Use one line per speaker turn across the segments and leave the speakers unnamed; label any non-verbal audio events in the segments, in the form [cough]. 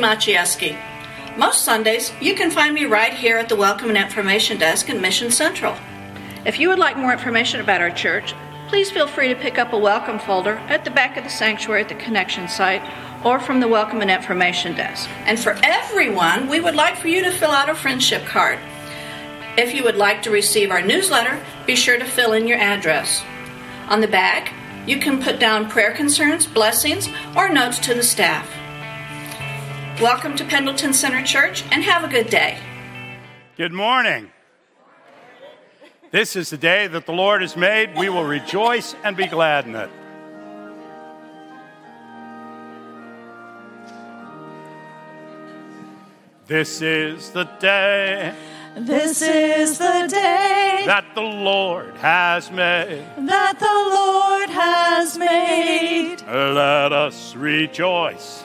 Maciejewski. Most Sundays, you can find me right here at the Welcome and Information Desk in Mission Central. If you would like more information about our church, please feel free to pick up a welcome folder at the back of the sanctuary at the connection site or from the Welcome and Information Desk. And for everyone, we would like for you to fill out a friendship card. If you would like to receive our newsletter, be sure to fill in your address. On the back, you can put down prayer concerns, blessings, or notes to the staff. Welcome to Pendleton Center Church and have a good day.
Good morning. This is the day that the Lord has made. We will rejoice and be glad in it. This is the day
This is the day
that the Lord has made.
that the Lord has made.
Let us rejoice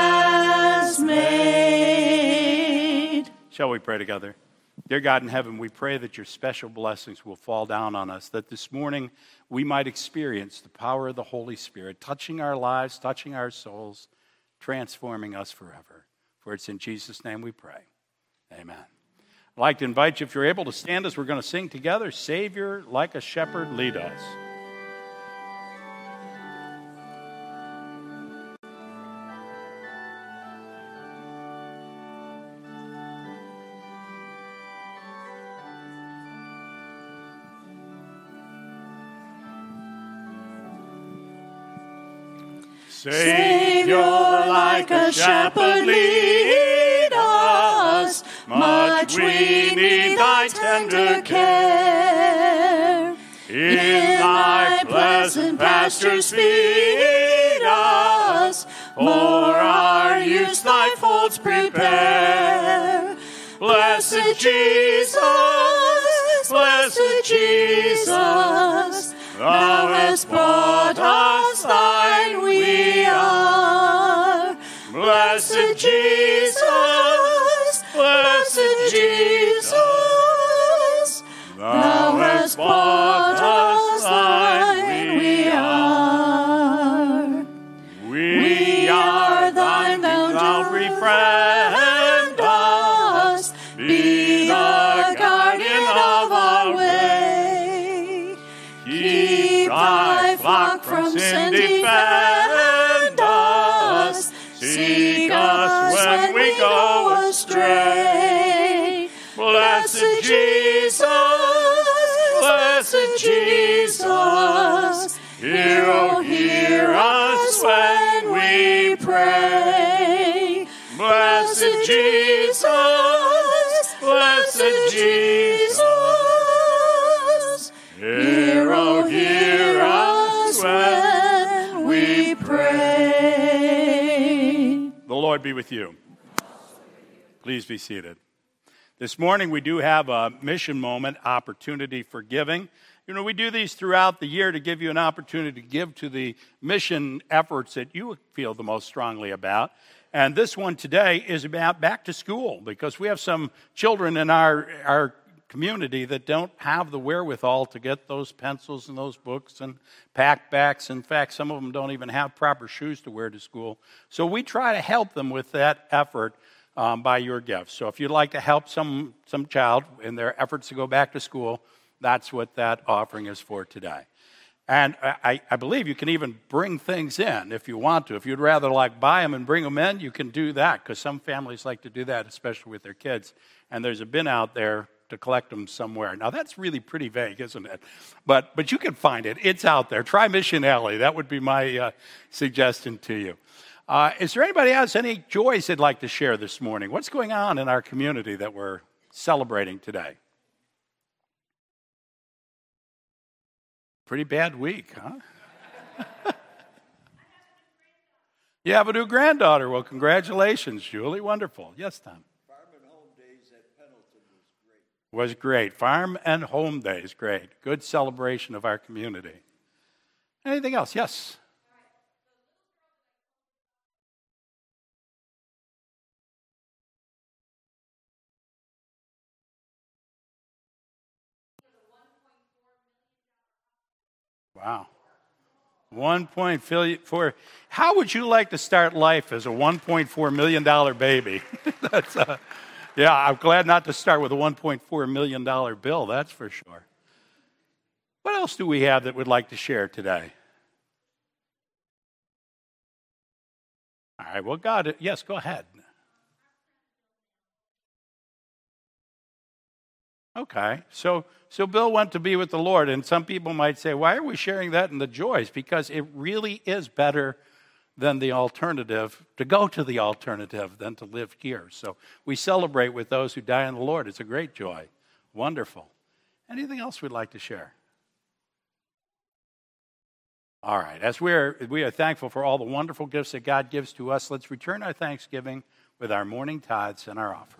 Shall we pray together? Dear God in heaven, we pray that your special blessings will fall down on us, that this morning we might experience the power of the Holy Spirit touching our lives, touching our souls, transforming us forever. For it's in Jesus' name we pray. Amen. I'd like to invite you, if you're able to stand as we're going to sing together, Savior, like a shepherd, lead us.
Savior, like a shepherd, lead us. Much we need thy tender care.
In thy pleasant pastures feed us,
For our use thy folds prepare. Blessed Jesus, blessed Jesus, thou hast brought us thine we are. Blessed Jesus, blessed Jesus, thou hast brought hear, oh, hear us when we pray. Blessed Jesus, blessed Jesus, hear, oh, hear us when we pray.
The Lord be with you. Please be seated. This morning we do have a mission moment opportunity for giving. You know, we do these throughout the year to give you an opportunity to give to the mission efforts that you feel the most strongly about. And this one today is about back to school because we have some children in our, our community that don't have the wherewithal to get those pencils and those books and packbacks. In fact, some of them don't even have proper shoes to wear to school. So we try to help them with that effort um, by your gifts. So if you'd like to help some, some child in their efforts to go back to school, that's what that offering is for today. And I, I believe you can even bring things in if you want to. If you'd rather like buy them and bring them in, you can do that because some families like to do that, especially with their kids. And there's a bin out there to collect them somewhere. Now that's really pretty vague, isn't it? But but you can find it. It's out there. Try Mission Alley. That would be my uh, suggestion to you. Uh, is there anybody else any joys they'd like to share this morning? What's going on in our community that we're celebrating today? Pretty bad week, huh? [laughs] you have a new granddaughter. Well, congratulations, Julie. Wonderful. Yes, Tom.
Farm and Home Days at Pendleton
was great. was great. Farm and home days, great. Good celebration of our community. Anything else? Yes. Wow. 1.4. How would you like to start life as a 1.4 million dollar baby? [laughs] That's uh, yeah, I'm glad not to start with a 1.4 million dollar bill, that's for sure. What else do we have that we'd like to share today? All right, well, God, yes, go ahead. Okay, so so Bill went to be with the Lord, and some people might say, why are we sharing that in the joys? Because it really is better than the alternative to go to the alternative than to live here. So we celebrate with those who die in the Lord. It's a great joy. Wonderful. Anything else we'd like to share? All right, as we are, we are thankful for all the wonderful gifts that God gives to us, let's return our thanksgiving with our morning tithes and our offering.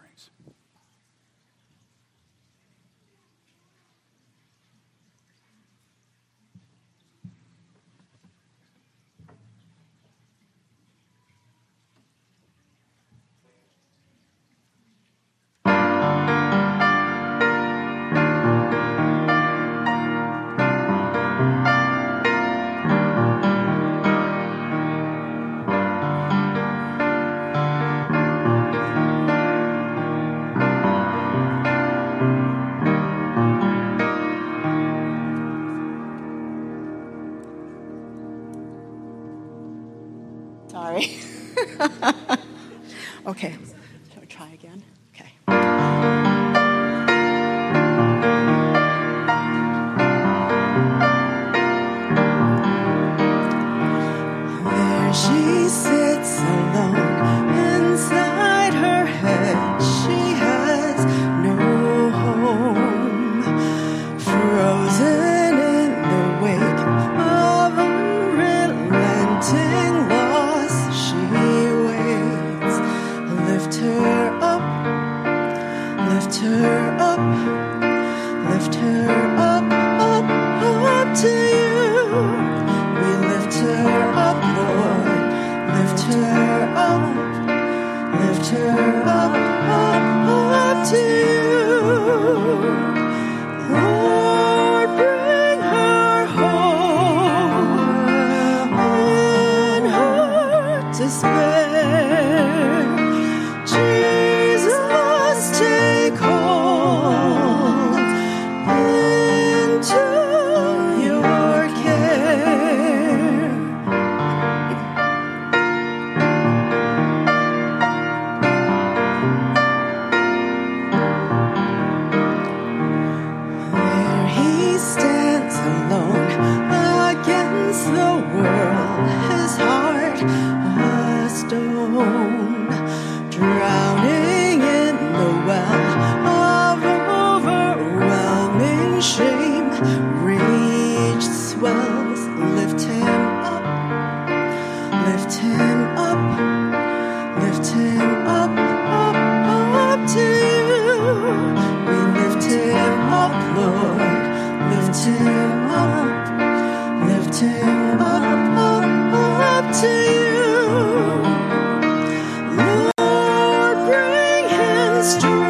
Lift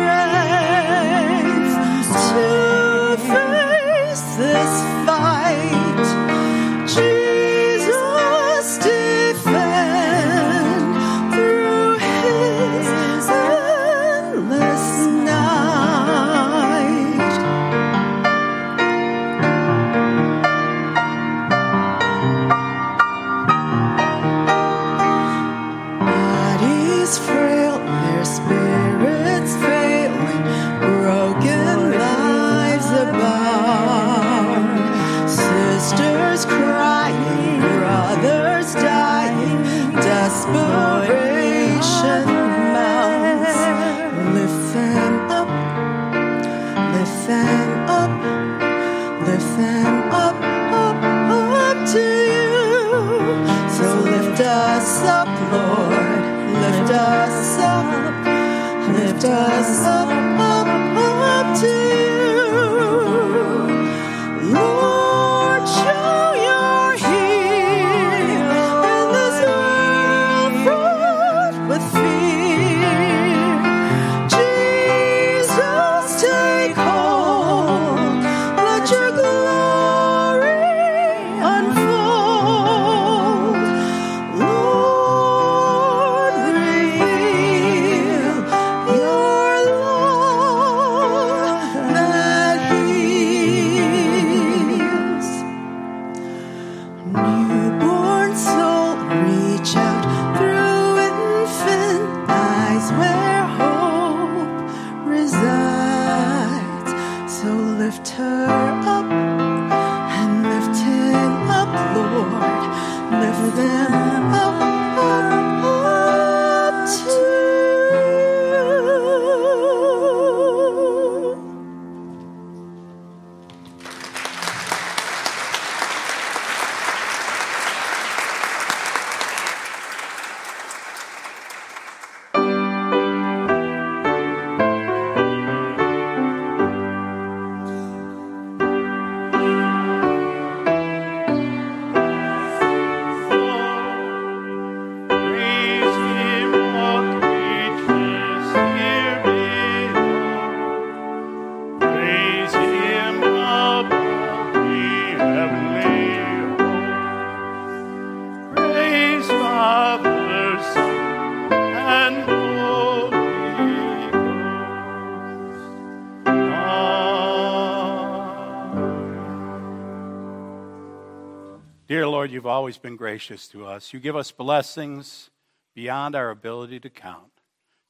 Lord,
you've always been gracious to us. You give us blessings beyond our ability to count.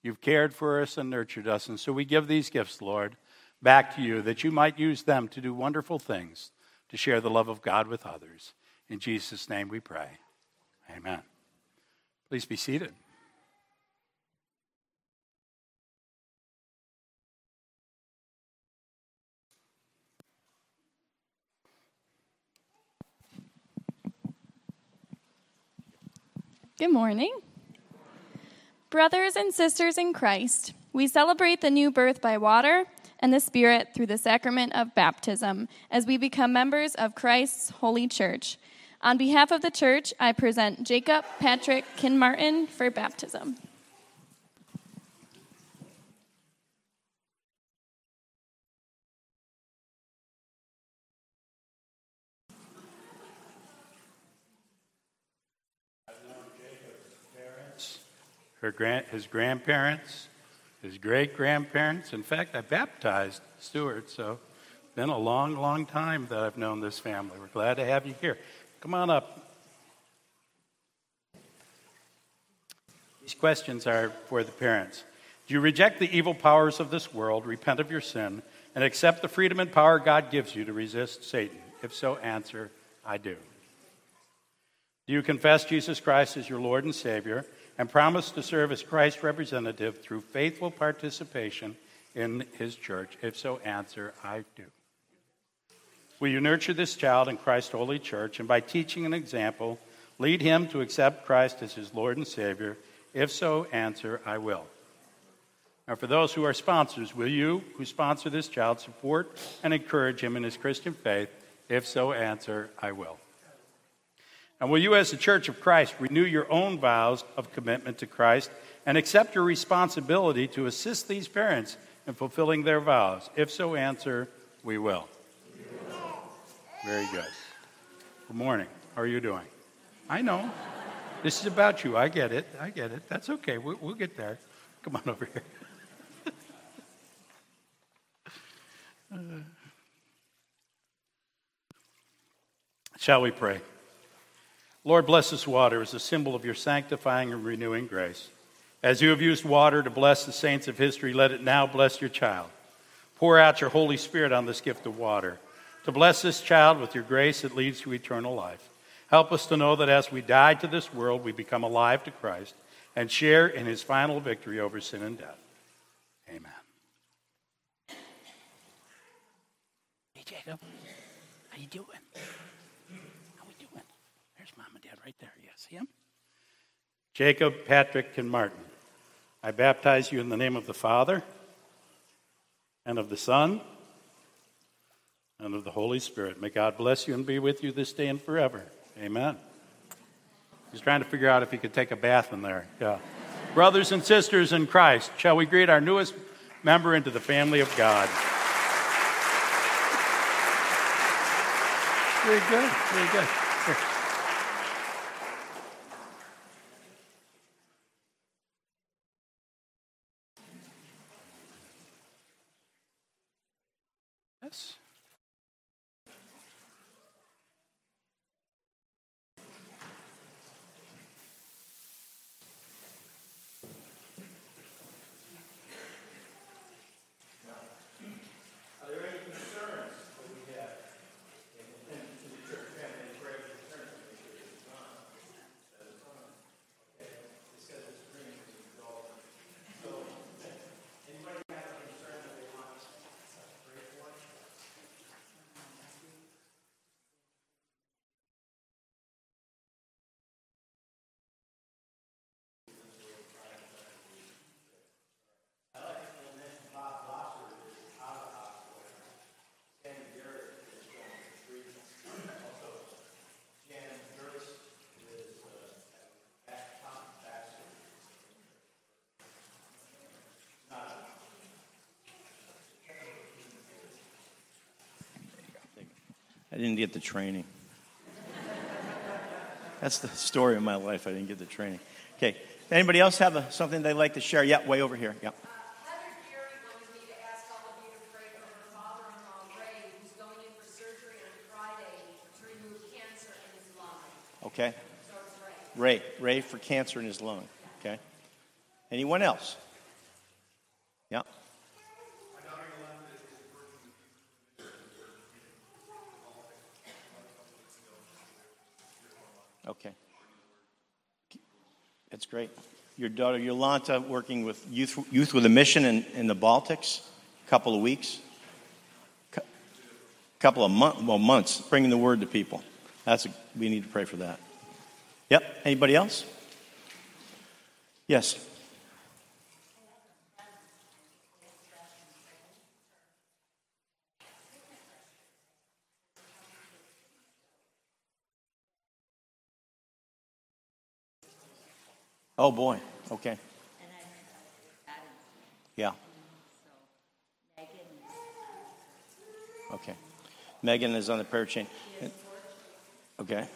You've cared for us and nurtured us, and so we give these gifts, Lord, back to you that you might use them to do wonderful things, to share the love of God with others. In Jesus' name we pray. Amen. Please be seated.
Good morning. Brothers and sisters in Christ, we celebrate the new birth by water and the Spirit through the sacrament of baptism as we become members of Christ's holy church. On behalf of the church, I present Jacob Patrick Kinmartin for baptism.
Her grand, his grandparents, his great grandparents. In fact, I baptized Stuart, so it's been a long, long time that I've known this family. We're glad to have you here. Come on up. These questions are for the parents. Do you reject the evil powers of this world, repent of your sin, and accept the freedom and power God gives you to resist Satan? If so, answer, I do. Do you confess Jesus Christ as your Lord and Savior and promise to serve as Christ's representative through faithful participation in his church? If so, answer, I do. Will you nurture this child in Christ's holy church and by teaching an example, lead him to accept Christ as his Lord and Savior? If so, answer, I will. Now, for those who are sponsors, will you, who sponsor this child, support and encourage him in his Christian faith? If so, answer, I will. And will you, as the Church of Christ, renew your own vows of commitment to Christ and accept your responsibility to assist these parents in fulfilling their vows? If so, answer, we will. Very good. Good morning. How are you doing? I know. This is about you. I get it. I get it. That's okay. We'll, we'll get there. Come on over here. [laughs] Uh, shall we pray? Lord, bless this water as a symbol of your sanctifying and renewing grace. As you have used water to bless the saints of history, let it now bless your child. Pour out your Holy Spirit on this gift of water to bless this child with your grace that leads to eternal life. Help us to know that as we die to this world, we become alive to Christ and share in his final victory over sin and death. Amen. Hey, Jacob. How you doing? How we doing? There's mom and dad right there. You see him? Jacob, Patrick, Kinmartin. I baptize you in the name of the Father and of the Son and of the Holy Spirit. May God bless you and be with you this day and forever. Amen. He's trying to figure out if he could take a bath in there. Yeah. [laughs] Brothers and sisters in Christ, shall we greet our newest member into the family of God? Very good. Very good. Here. Yes.
Didn't get the training. That's the story of my life. I didn't get the training. Okay. Anybody else have a, something they'd like to share? Yeah, way over here. Yeah.
Heather Geary wanted me to ask all of you to pray for her father-in-law Ray, who's going in for surgery on Friday to remove cancer in his lung.
Okay.
Ray.
Ray. Ray for cancer in his lung. Okay. Anyone else? Yeah. Okay. That's great. Your daughter Yolanta working with youth, youth with a mission in, in the Baltics, a couple of weeks, a couple of month, well, months, bringing the word to people. That's a, we need to pray for that. Yep. Anybody else? Yes. Oh boy. Okay. Yeah. Okay. Megan is on the prayer chain. Okay.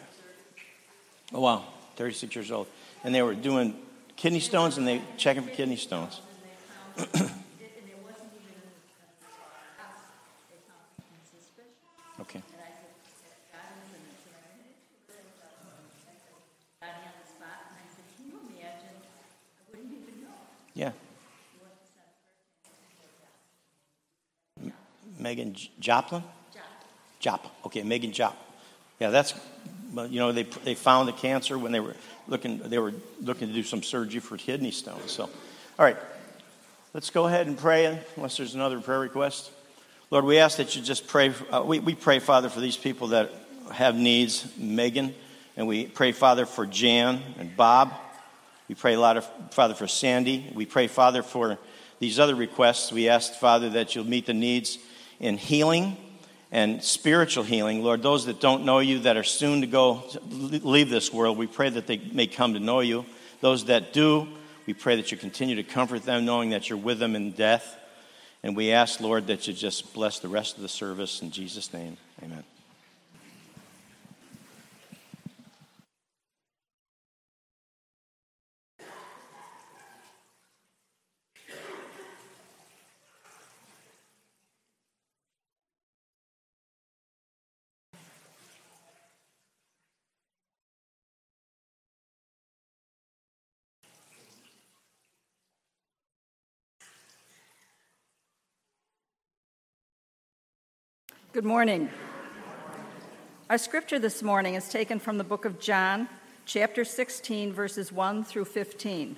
Oh wow, 36 years old, and they were doing kidney stones, and they checking for kidney stones. [clears throat] okay. Yeah. M- Megan Joplin? Jop. Okay, Megan Jop. Yeah, that's, you know, they, they found the cancer when they were looking, they were looking to do some surgery for kidney stones. So, all right, let's go ahead and pray unless there's another prayer request. Lord, we ask that you just pray. Uh, we, we pray, Father, for these people that have needs, Megan, and we pray, Father, for Jan and Bob. We pray a lot of Father for Sandy. We pray, Father, for these other requests. We ask, Father, that you'll meet the needs in healing and spiritual healing. Lord, those that don't know you, that are soon to go leave this world, we pray that they may come to know you. Those that do, we pray that you continue to comfort them, knowing that you're with them in death. And we ask, Lord, that you just bless the rest of the service. In Jesus' name, amen.
Good morning. Our scripture this morning is taken from the book of John, chapter 16, verses 1 through 15.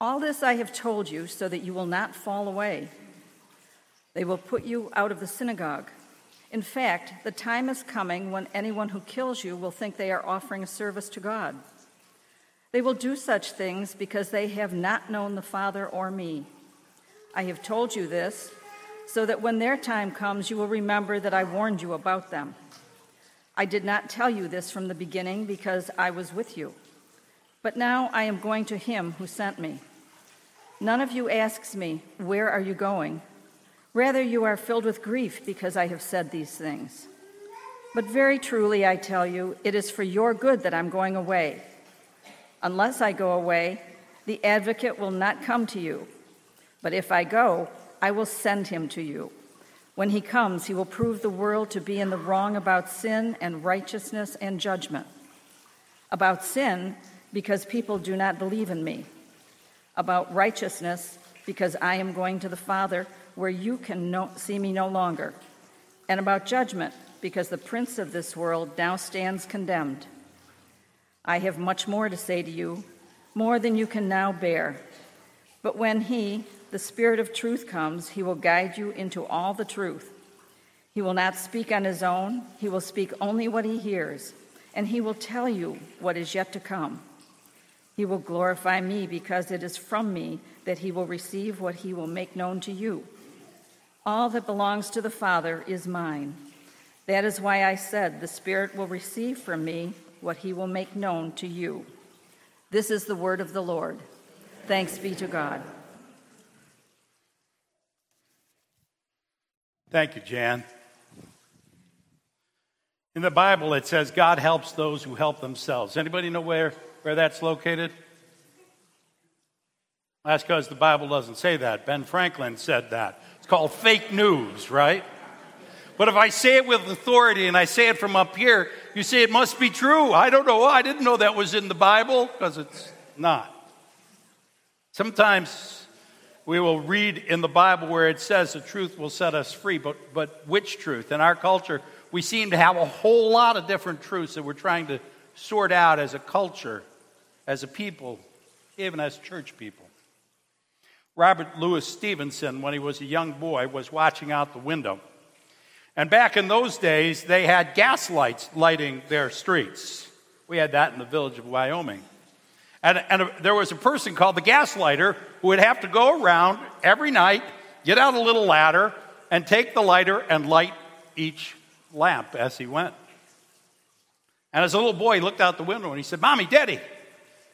All this I have told you so that you will not fall away. They will put you out of the synagogue. In fact, the time is coming when anyone who kills you will think they are offering a service to God. They will do such things because they have not known the Father or me. I have told you this so that when their time comes, you will remember that I warned you about them. I did not tell you this from the beginning because I was with you. But now I am going to him who sent me. None of you asks me, Where are you going? Rather, you are filled with grief because I have said these things. But very truly, I tell you, it is for your good that I'm going away. Unless I go away, the advocate will not come to you. But if I go, I will send him to you. When he comes, he will prove the world to be in the wrong about sin and righteousness and judgment. About sin, because people do not believe in me. About righteousness, because I am going to the Father where you can no, see me no longer. And about judgment, because the prince of this world now stands condemned. I have much more to say to you, more than you can now bear. But when he, the Spirit of truth comes, he will guide you into all the truth. He will not speak on his own, he will speak only what he hears, and he will tell you what is yet to come. He will glorify me because it is from me that he will receive what he will make known to you. All that belongs to the Father is mine. That is why I said, The Spirit will receive from me what he will make known to you. This is the word of the Lord. Thanks be to God.
Thank you, Jan. In the Bible, it says God helps those who help themselves. Anybody know where, where that's located? That's because the Bible doesn't say that. Ben Franklin said that. It's called fake news, right? But if I say it with authority and I say it from up here, you say it must be true. I don't know. I didn't know that was in the Bible because it's not. Sometimes we will read in the Bible where it says the truth will set us free, but, but which truth? In our culture, we seem to have a whole lot of different truths that we're trying to sort out as a culture, as a people, even as church people. Robert Louis Stevenson, when he was a young boy, was watching out the window. And back in those days, they had gas lights lighting their streets. We had that in the village of Wyoming. And, and a, there was a person called the gaslighter who would have to go around every night, get out a little ladder, and take the lighter and light each lamp as he went. And as a little boy, he looked out the window and he said, Mommy, Daddy,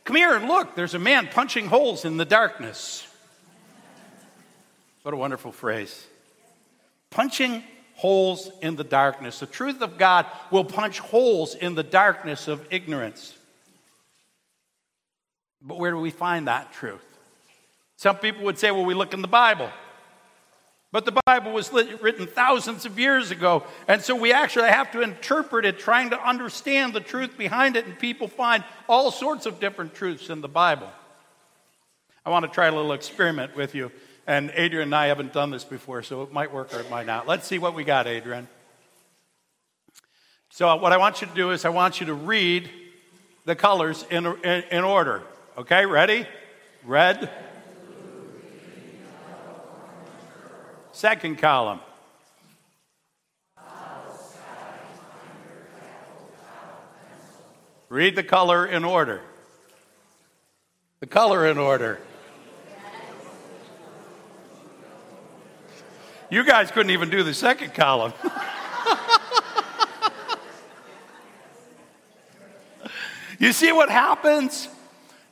come here and look. There's a man punching holes in the darkness. What a wonderful phrase. Punching holes in the darkness. The truth of God will punch holes in the darkness of ignorance. But where do we find that truth? Some people would say, well, we look in the Bible. But the Bible was written thousands of years ago, and so we actually have to interpret it, trying to understand the truth behind it, and people find all sorts of different truths in the Bible. I want to try a little experiment with you. And Adrian and I haven't done this before, so it might work or it might not. Let's see what we got, Adrian. So, what I want you to do is, I want you to read the colors in, in, in order. Okay, ready? Red. Second column. Read the color in order. The color in order. You guys couldn't even do the second column. [laughs] you see what happens?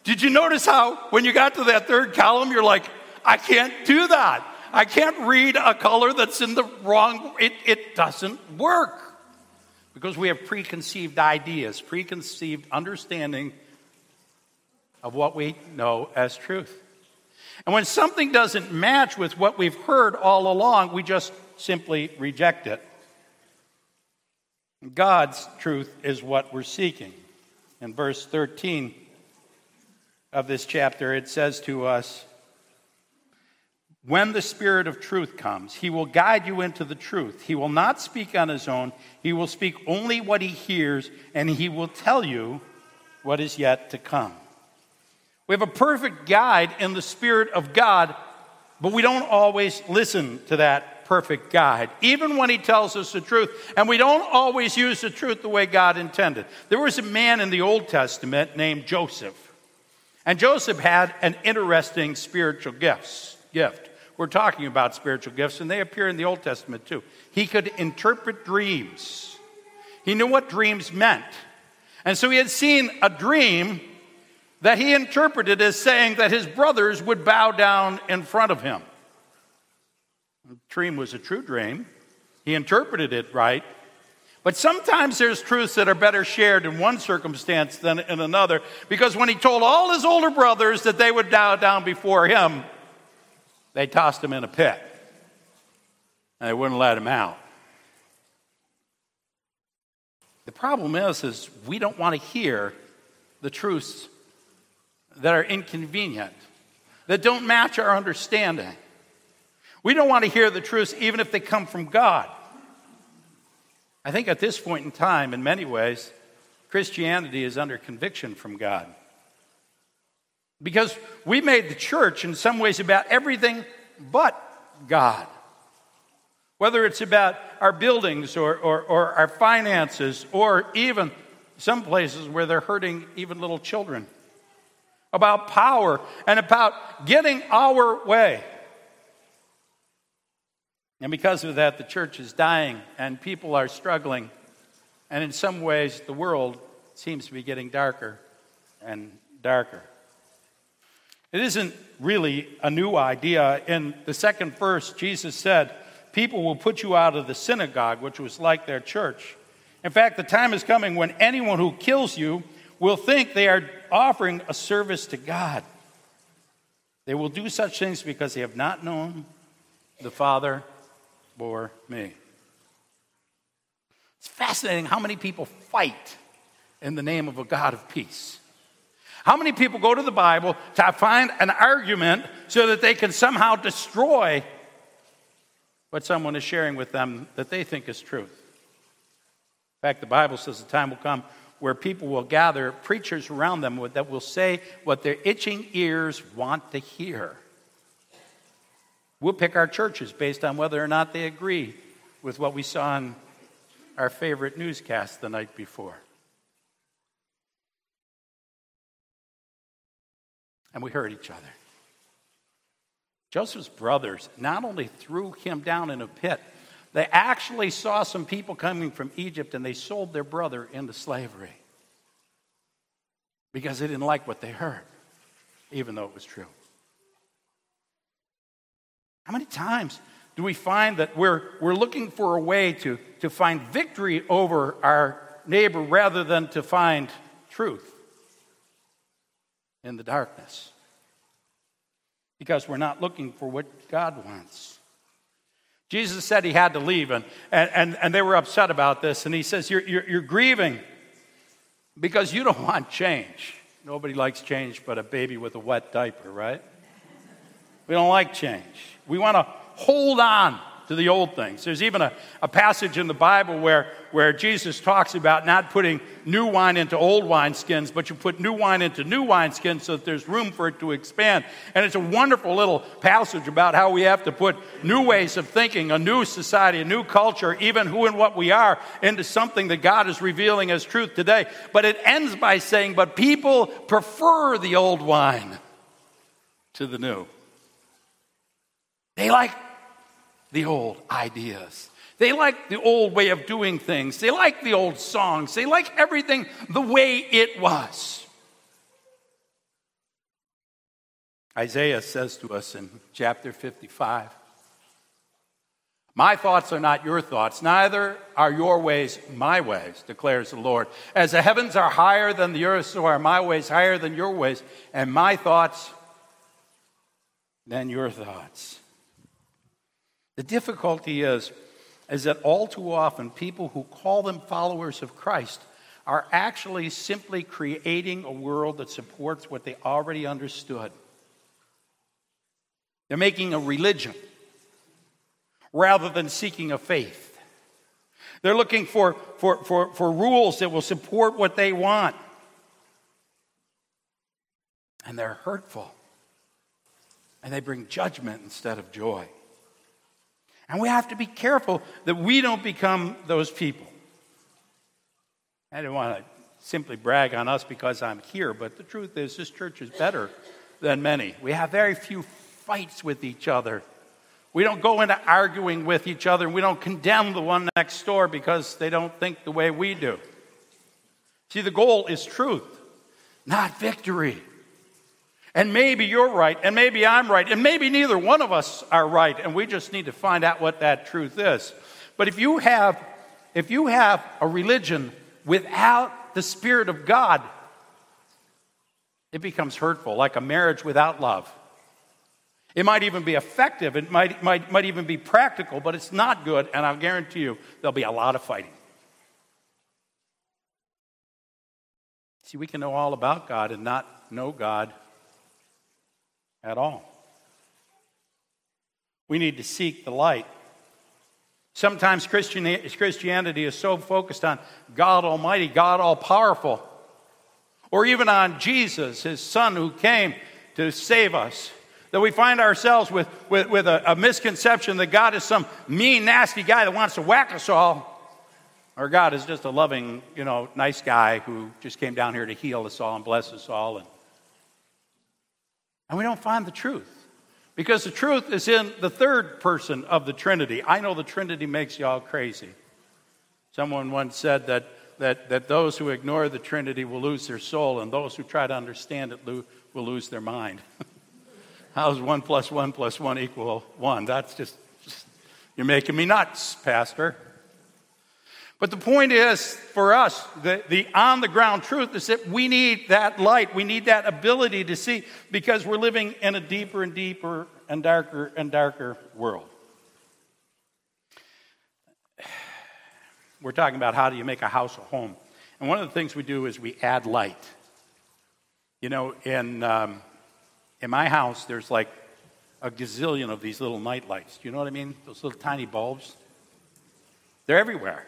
Did you notice how when you got to that third column, you're like, I can't do that. I can't read a color that's in the wrong, it, it doesn't work. Because we have preconceived ideas, preconceived understanding of what we know as truth. And when something doesn't match with what we've heard all along, we just simply reject it. God's truth is what we're seeking. In verse 13 of this chapter, it says to us, when the Spirit of truth comes, he will guide you into the truth. He will not speak on his own. He will speak only what he hears, and he will tell you what is yet to come. We have a perfect guide in the Spirit of God, but we don't always listen to that perfect guide, even when He tells us the truth. And we don't always use the truth the way God intended. There was a man in the Old Testament named Joseph. And Joseph had an interesting spiritual gifts, gift. We're talking about spiritual gifts, and they appear in the Old Testament too. He could interpret dreams, he knew what dreams meant. And so he had seen a dream that he interpreted as saying that his brothers would bow down in front of him. The dream was a true dream. He interpreted it right. But sometimes there's truths that are better shared in one circumstance than in another, because when he told all his older brothers that they would bow down before him, they tossed him in a pit. And they wouldn't let him out. The problem is, is we don't want to hear the truths that are inconvenient, that don't match our understanding. We don't want to hear the truths even if they come from God. I think at this point in time, in many ways, Christianity is under conviction from God. Because we made the church in some ways about everything but God. Whether it's about our buildings or, or, or our finances, or even some places where they're hurting even little children about power, and about getting our way. And because of that, the church is dying and people are struggling. And in some ways, the world seems to be getting darker and darker. It isn't really a new idea. In the second verse, Jesus said, People will put you out of the synagogue, which was like their church. In fact, the time is coming when anyone who kills you will think they are offering a service to God. They will do such things because they have not known the Father or me. It's fascinating how many people fight in the name of a God of peace. How many people go to the Bible to find an argument so that they can somehow destroy what someone is sharing with them that they think is truth? In fact, the Bible says the time will come where people will gather preachers around them that will say what their itching ears want to hear. We'll pick our churches based on whether or not they agree with what we saw in our favorite newscast the night before. And we hurt each other. Joseph's brothers not only threw him down in a pit, they actually saw some people coming from Egypt and they sold their brother into slavery because they didn't like what they heard, even though it was true. How many times do we find that we're, we're looking for a way to, to find victory over our neighbor rather than to find truth in the darkness? Because we're not looking for what God wants. Jesus said he had to leave, and, and, and they were upset about this. And he says, You're, you're, you're grieving because you don't want change. Nobody likes change but a baby with a wet diaper, right? We don't like change. We want to hold on to the old things. There's even a, a passage in the Bible where, where Jesus talks about not putting new wine into old wineskins, but you put new wine into new wineskins so that there's room for it to expand. And it's a wonderful little passage about how we have to put new ways of thinking, a new society, a new culture, even who and what we are, into something that God is revealing as truth today. But it ends by saying, but people prefer the old wine to the new. They like the old ideas. They like the old way of doing things. They like the old songs. They like everything the way it was. Isaiah says to us in chapter 55 My thoughts are not your thoughts, neither are your ways my ways, declares the Lord. As the heavens are higher than the earth, so are my ways higher than your ways, and my thoughts than your thoughts. The difficulty is, is that all too often people who call them followers of Christ are actually simply creating a world that supports what they already understood. They're making a religion rather than seeking a faith. They're looking for, for, for, for rules that will support what they want. And they're hurtful. And they bring judgment instead of joy. And we have to be careful that we don't become those people. I don't want to simply brag on us because I'm here, but the truth is, this church is better than many. We have very few fights with each other. We don't go into arguing with each other, and we don't condemn the one next door because they don't think the way we do. See, the goal is truth, not victory. And maybe you're right, and maybe I'm right, and maybe neither one of us are right, and we just need to find out what that truth is. But if you have, if you have a religion without the Spirit of God, it becomes hurtful, like a marriage without love. It might even be effective, it might, might, might even be practical, but it's not good, and I'll guarantee you there'll be a lot of fighting. See, we can know all about God and not know God at all. We need to seek the light. Sometimes Christianity is so focused on God Almighty, God All Powerful, or even on Jesus, His Son who came to save us, that we find ourselves with, with, with a, a misconception that God is some mean, nasty guy that wants to whack us all, or God is just a loving, you know, nice guy who just came down here to heal us all and bless us all and and we don't find the truth. Because the truth is in the third person of the Trinity. I know the Trinity makes you all crazy. Someone once said that, that, that those who ignore the Trinity will lose their soul, and those who try to understand it will lose their mind. [laughs] How does one plus one plus one equal one? That's just, just, you're making me nuts, Pastor. But the point is, for us, the, the on the ground truth is that we need that light. We need that ability to see because we're living in a deeper and deeper and darker and darker world. We're talking about how do you make a house a home. And one of the things we do is we add light. You know, in, um, in my house, there's like a gazillion of these little night lights. Do you know what I mean? Those little tiny bulbs. They're everywhere.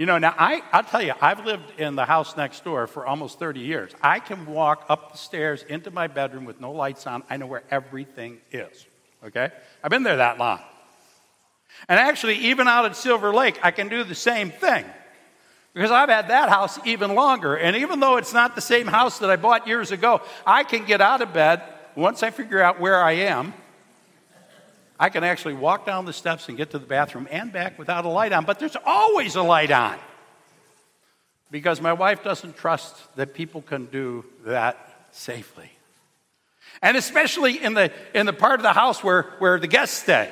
You know, now I, I'll tell you, I've lived in the house next door for almost 30 years. I can walk up the stairs into my bedroom with no lights on. I know where everything is. Okay? I've been there that long. And actually, even out at Silver Lake, I can do the same thing. Because I've had that house even longer. And even though it's not the same house that I bought years ago, I can get out of bed once I figure out where I am. I can actually walk down the steps and get to the bathroom and back without a light on. But there's always a light on. Because my wife doesn't trust that people can do that safely. And especially in the, in the part of the house where, where the guests stay.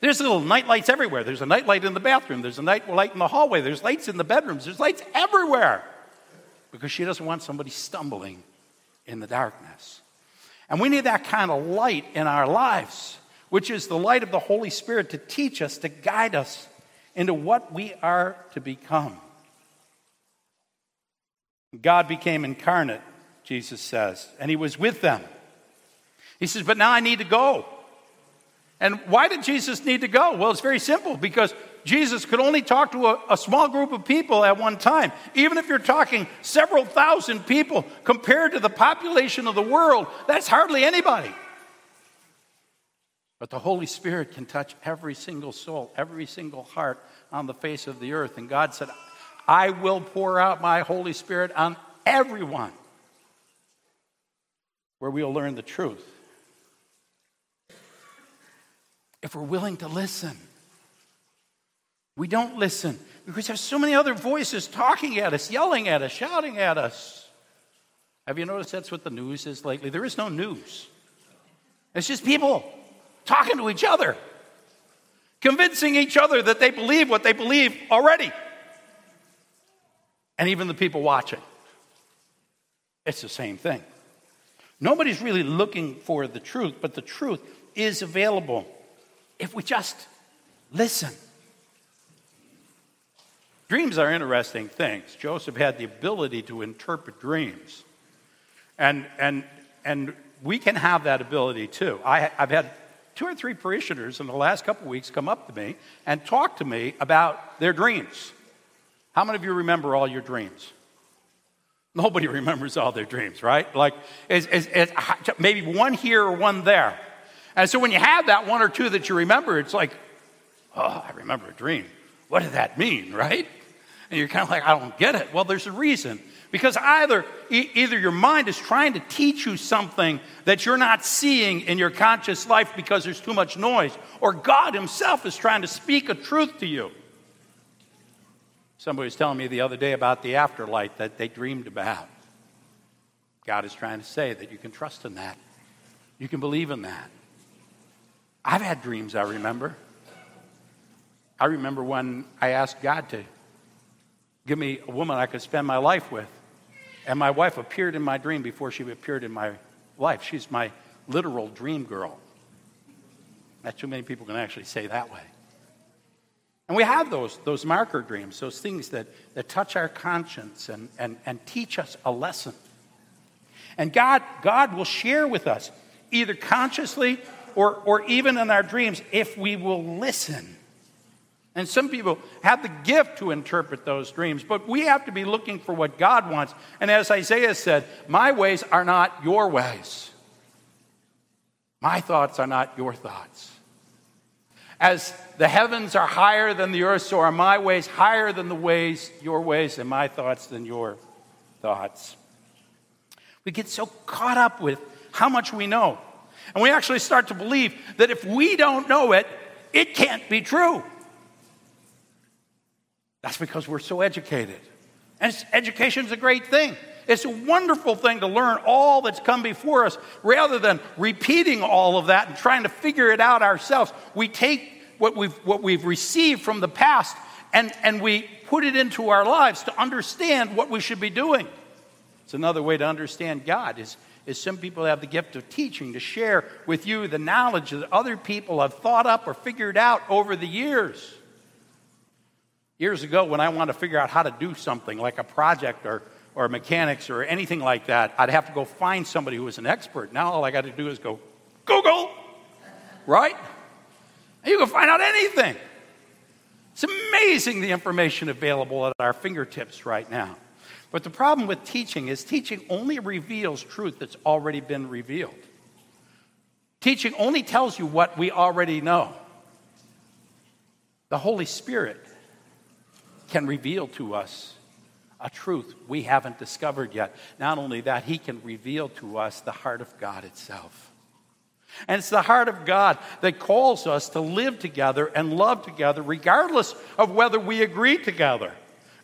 There's little night lights everywhere. There's a night light in the bathroom. There's a night light in the hallway. There's lights in the bedrooms. There's lights everywhere because she doesn't want somebody stumbling in the darkness. And we need that kind of light in our lives, which is the light of the Holy Spirit to teach us, to guide us into what we are to become. God became incarnate, Jesus says, and he was with them. He says, But now I need to go. And why did Jesus need to go? Well, it's very simple because Jesus could only talk to a, a, small group of people at one time. Even if you're talking several thousand people compared to the population of the world, that's hardly anybody. But the Holy Spirit can touch every single soul, every single heart on the face of the earth. And God said, I will pour out my Holy Spirit on everyone where we'll learn the truth if we're willing to listen. We don't listen because there's so many other voices talking at us, yelling at us, shouting at us. Have you noticed that's what the news is lately? There is no news. It's just people talking to each other, convincing each other that they believe what they believe already. And even the people watching. It's the same thing. Nobody's really looking for the truth, but the truth is available if we just listen. Dreams are interesting things. Joseph had the ability to interpret dreams. And, and, and we can have that ability too. I, I've had two or three parishioners in the last couple of weeks come up to me and talk to me about their dreams. How many of you remember all your dreams? Nobody [laughs] remembers all their dreams, right? Like, it's, it's maybe one here or one there. And so when you have that one or two that you remember, it's like, oh, I remember a dream. What did that mean, [laughs] right? And you're kind of like, I don't get it. Well, there's a reason. Because either, e- either your mind is trying to teach you something that you're not seeing in your conscious life because there's too much noise, or God Himself is trying to speak a truth to you. Somebody was telling me the other day about the afterlife that they dreamed about. God is trying to say that you can trust in that. You can believe in that. I've had dreams, I remember. I remember when I asked God to give me a woman I could spend my life with. And my wife appeared in my dream before she appeared in my life. She's my literal dream girl. Not too many people can actually say that way. And we have those, those marker dreams, those things that, that touch our conscience and, and, and teach us a lesson. And God, God will share with us, either consciously or, or even in our dreams, if we will listen. And some people have the gift to interpret those dreams, but we have to be looking for what God wants. And as Isaiah said, my ways are not your ways. My thoughts are not your thoughts. As the heavens are higher than the earth, so are my ways higher than the ways, your ways, and my thoughts than your thoughts. We get so caught up with how much we know. And we actually start to believe that if we don't know it, it can't be true. That's because we're so educated. And education is a great thing. It's a wonderful thing to learn all that's come before us rather than repeating all of that and trying to figure it out ourselves. We take what we've, what we've received from the past and, and we put it into our lives to understand what we should be doing. It's another way to understand God is, is some people have the gift of teaching to share with you the knowledge that other people have thought up or figured out over the years. Years ago, when I wanted to figure out how to do something like a project or, or mechanics or anything like that, I'd have to go find somebody who was an expert. Now all I got to do is go, Google, right? And you can find out anything. It's amazing the information available at our fingertips right now. But the problem with teaching is teaching only reveals truth that's already been revealed. Teaching only tells you what we already know. The Holy Spirit can reveal to us a truth we haven't discovered yet. Not only that, He can reveal to us the heart of God itself. And it's the heart of God that calls us to live together and love together, regardless of whether we agree together.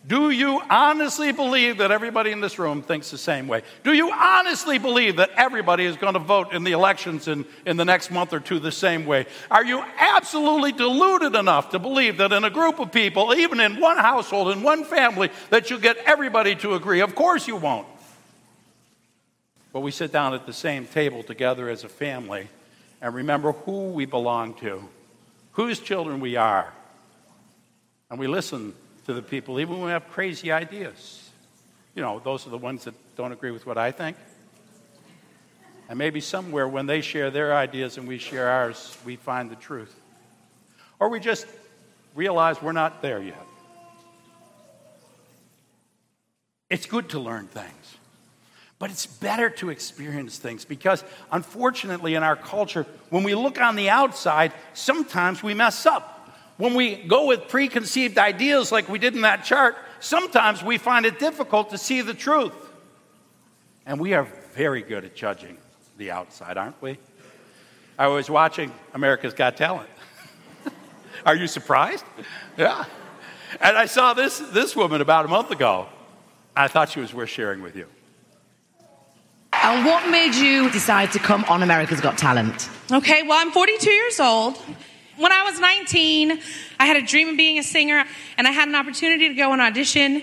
Do you honestly believe that everybody in this room thinks the same way? Do you honestly believe that everybody is going to vote in the elections in, in the next month or two the same way? Are you absolutely deluded enough to believe that in a group of people, even in one household, in one family, that you get everybody to agree? Of course you won't. But we sit down at the same table together as a family and remember who we belong to, whose children we are. And we listen to the people, even when we have crazy ideas. You know, those are the ones that don't agree with what I think. And maybe somewhere when they share their ideas and we share ours, we find the truth. Or we just realize we're not there yet. It's good to learn things. But it's better to experience things because, unfortunately, in our culture, when we look on the outside, sometimes we mess up. When we go with preconceived ideas like we did in that chart, sometimes we find it difficult to see the truth. And we are very good at judging the outside, aren't we? I was watching America's Got Talent. [laughs] are you surprised? Yeah. And I saw this, this woman about a month ago. I thought she was worth sharing with you.
And what made you decide to come on America's Got Talent?
Okay, well, I'm 42 years old. When I was 19, I had a dream of being a singer, and I had an opportunity to go and audition.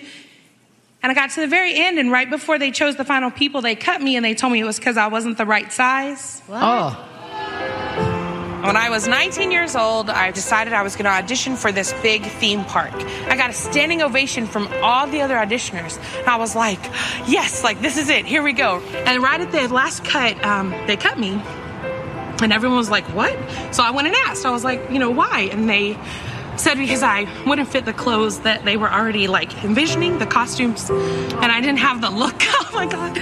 And I got to the very end, and right before they chose the final people, they cut me and they told me it was because I wasn't the right size.
Oh.
When I was 19 years old, I decided I was going to audition for this big theme park. I got a standing ovation from all the other auditioners. And I was like, yes, like this is it. Here we go. And right at the last cut, um, they cut me. And everyone was like, what? So I went and asked. I was like, you know, why? And they said because I wouldn't fit the clothes that they were already like envisioning, the costumes. And I didn't have the look. [laughs] Oh my God.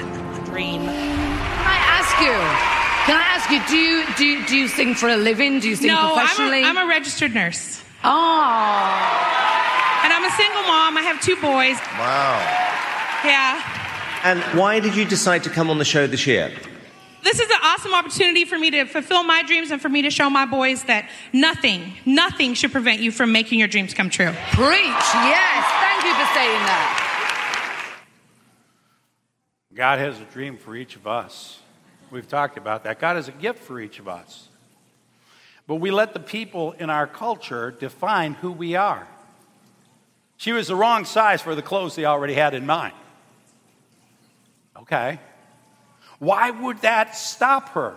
Dream.
Can I ask you? Can I ask you, do you, do you, do you sing for a living? Do you sing
no,
professionally?
I'm a, I'm a registered nurse.
oh.
And I'm a single mom. I have two boys.
Wow.
Yeah.
And why did you decide to come on the show this year?
This is an awesome opportunity for me to fulfill my dreams and for me to show my boys that nothing, nothing should prevent you from making your dreams come true.
Preach. Yes. Thank you for saying that.
God has a dream for each of us. We've talked about that. God has a gift for each of us. But we let the people in our culture define who we are. She was the wrong size for the clothes they already had in mind. Okay. Why would that stop her?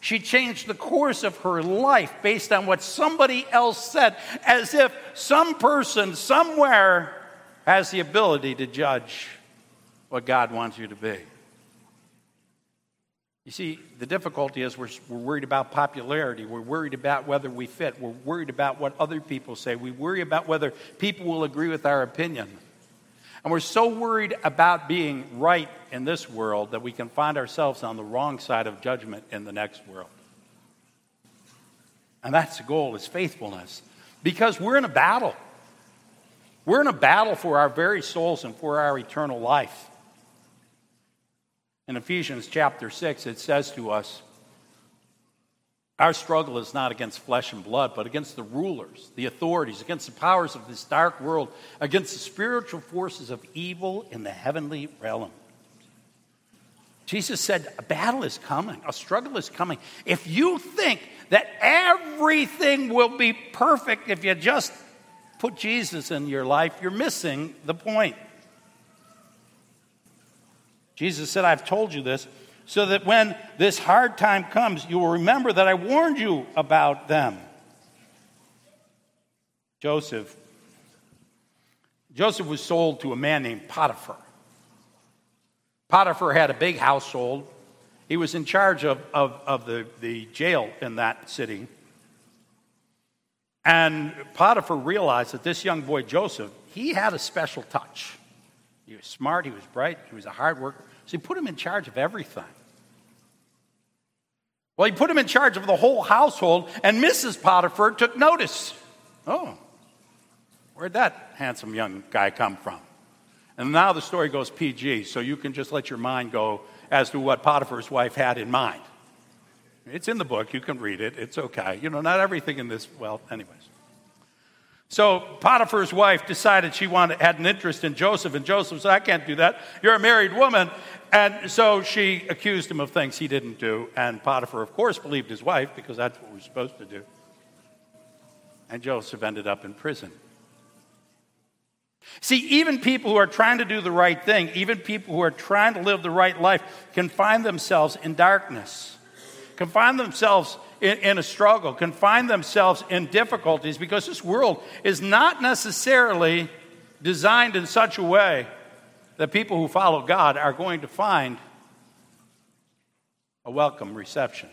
She changed the course of her life based on what somebody else said, as if some person somewhere has the ability to judge what God wants you to be. You see, the difficulty is we're, we're worried about popularity. We're worried about whether we fit. We're worried about what other people say. We worry about whether people will agree with our opinion. And we're so worried about being right in this world that we can find ourselves on the wrong side of judgment in the next world. And that's the goal is faithfulness. Because we're in a battle. We're in a battle for our very souls and for our eternal life. In Ephesians chapter 6, it says to us, Our struggle is not against flesh and blood, but against the rulers, the authorities, against the powers of this dark world, against the spiritual forces of evil in the heavenly realm. Jesus said, A battle is coming, a struggle is coming. If you think that everything will be perfect if you just put Jesus in your life, you're missing the point. Jesus said, I've told you this so that when this hard time comes, you will remember that I warned you about them. Joseph. Joseph was sold to a man named Potiphar. Potiphar had a big household. He was in charge of, of, of the, the jail in that city. And Potiphar realized that this young boy, Joseph, he had a special touch. He was smart, he was bright, he was a hard worker. So he put him in charge of everything. Well, he put him in charge of the whole household, and Mrs. Potiphar took notice. Oh, where'd that handsome young guy come from? And now the story goes PG, so you can just let your mind go as to what Potiphar's wife had in mind. It's in the book, you can read it, it's okay. You know, not everything in this, well, anyways. So Potiphar's wife decided she wanted, had an interest in Joseph, and Joseph said, I can't do that. You're a married woman. And so she accused him of things he didn't do. And Potiphar, of course, believed his wife because that's what we're supposed to do. And Joseph ended up in prison. See, even people who are trying to do the right thing, even people who are trying to live the right life, can find themselves in darkness, can find themselves in, in, a struggle, can find themselves in difficulties because this world is not necessarily designed in such a way that people who follow God are going to find a welcome reception.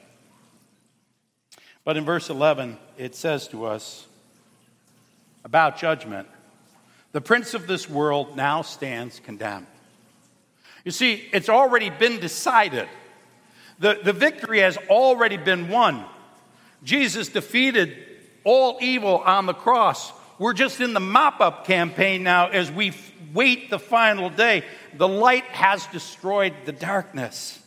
But in verse 11, it says to us about judgment the prince of this world now stands condemned. You see, it's already been decided. The, the victory has already been won. Jesus defeated all evil on the cross. We're just in the mop up campaign now as we wait the final day. The light has destroyed the darkness.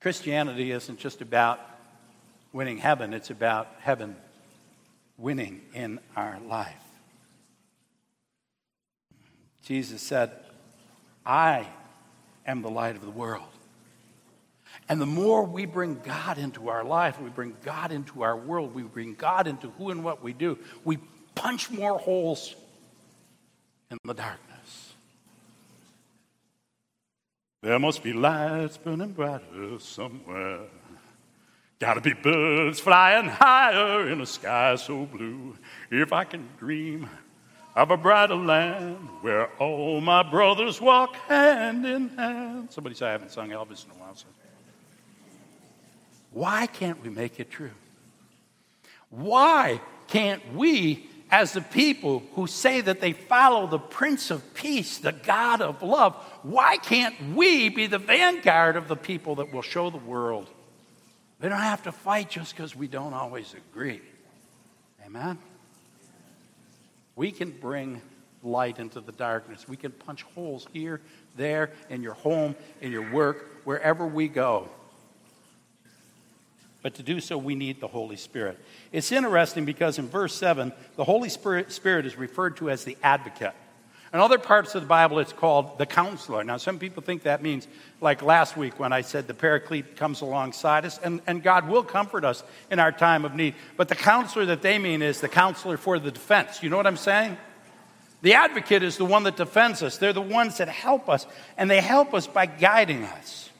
Christianity isn't just about winning heaven, it's about heaven winning in our life. Jesus said, I am the light of the world. And the more we bring God into our life, we bring God into our world, we bring God into who and what we do, we punch more holes in the darkness. There must be lights burning brighter somewhere. Gotta be birds flying higher in a sky so blue. If I can dream of a brighter land where all my brothers walk hand in hand. Somebody say I haven't sung Elvis in a while. So. Why can't we make it true? Why can't we, as the people who say that they follow the Prince of Peace, the God of love, why can't we be the vanguard of the people that will show the world? We don't have to fight just because we don't always agree. Amen? We can bring light into the darkness. We can punch holes here, there, in your home, in your work, wherever we go. But to do so, we need the Holy Spirit. It's interesting because in verse 7, the Holy Spirit, Spirit is referred to as the advocate. In other parts of the Bible, it's called the counselor. Now, some people think that means, like last week when I said the paraclete comes alongside us, and, and God will comfort us in our time of need. But the counselor that they mean is the counselor for the defense. You know what I'm saying? The advocate is the one that defends us. They're the ones that help us, and they help us by guiding us.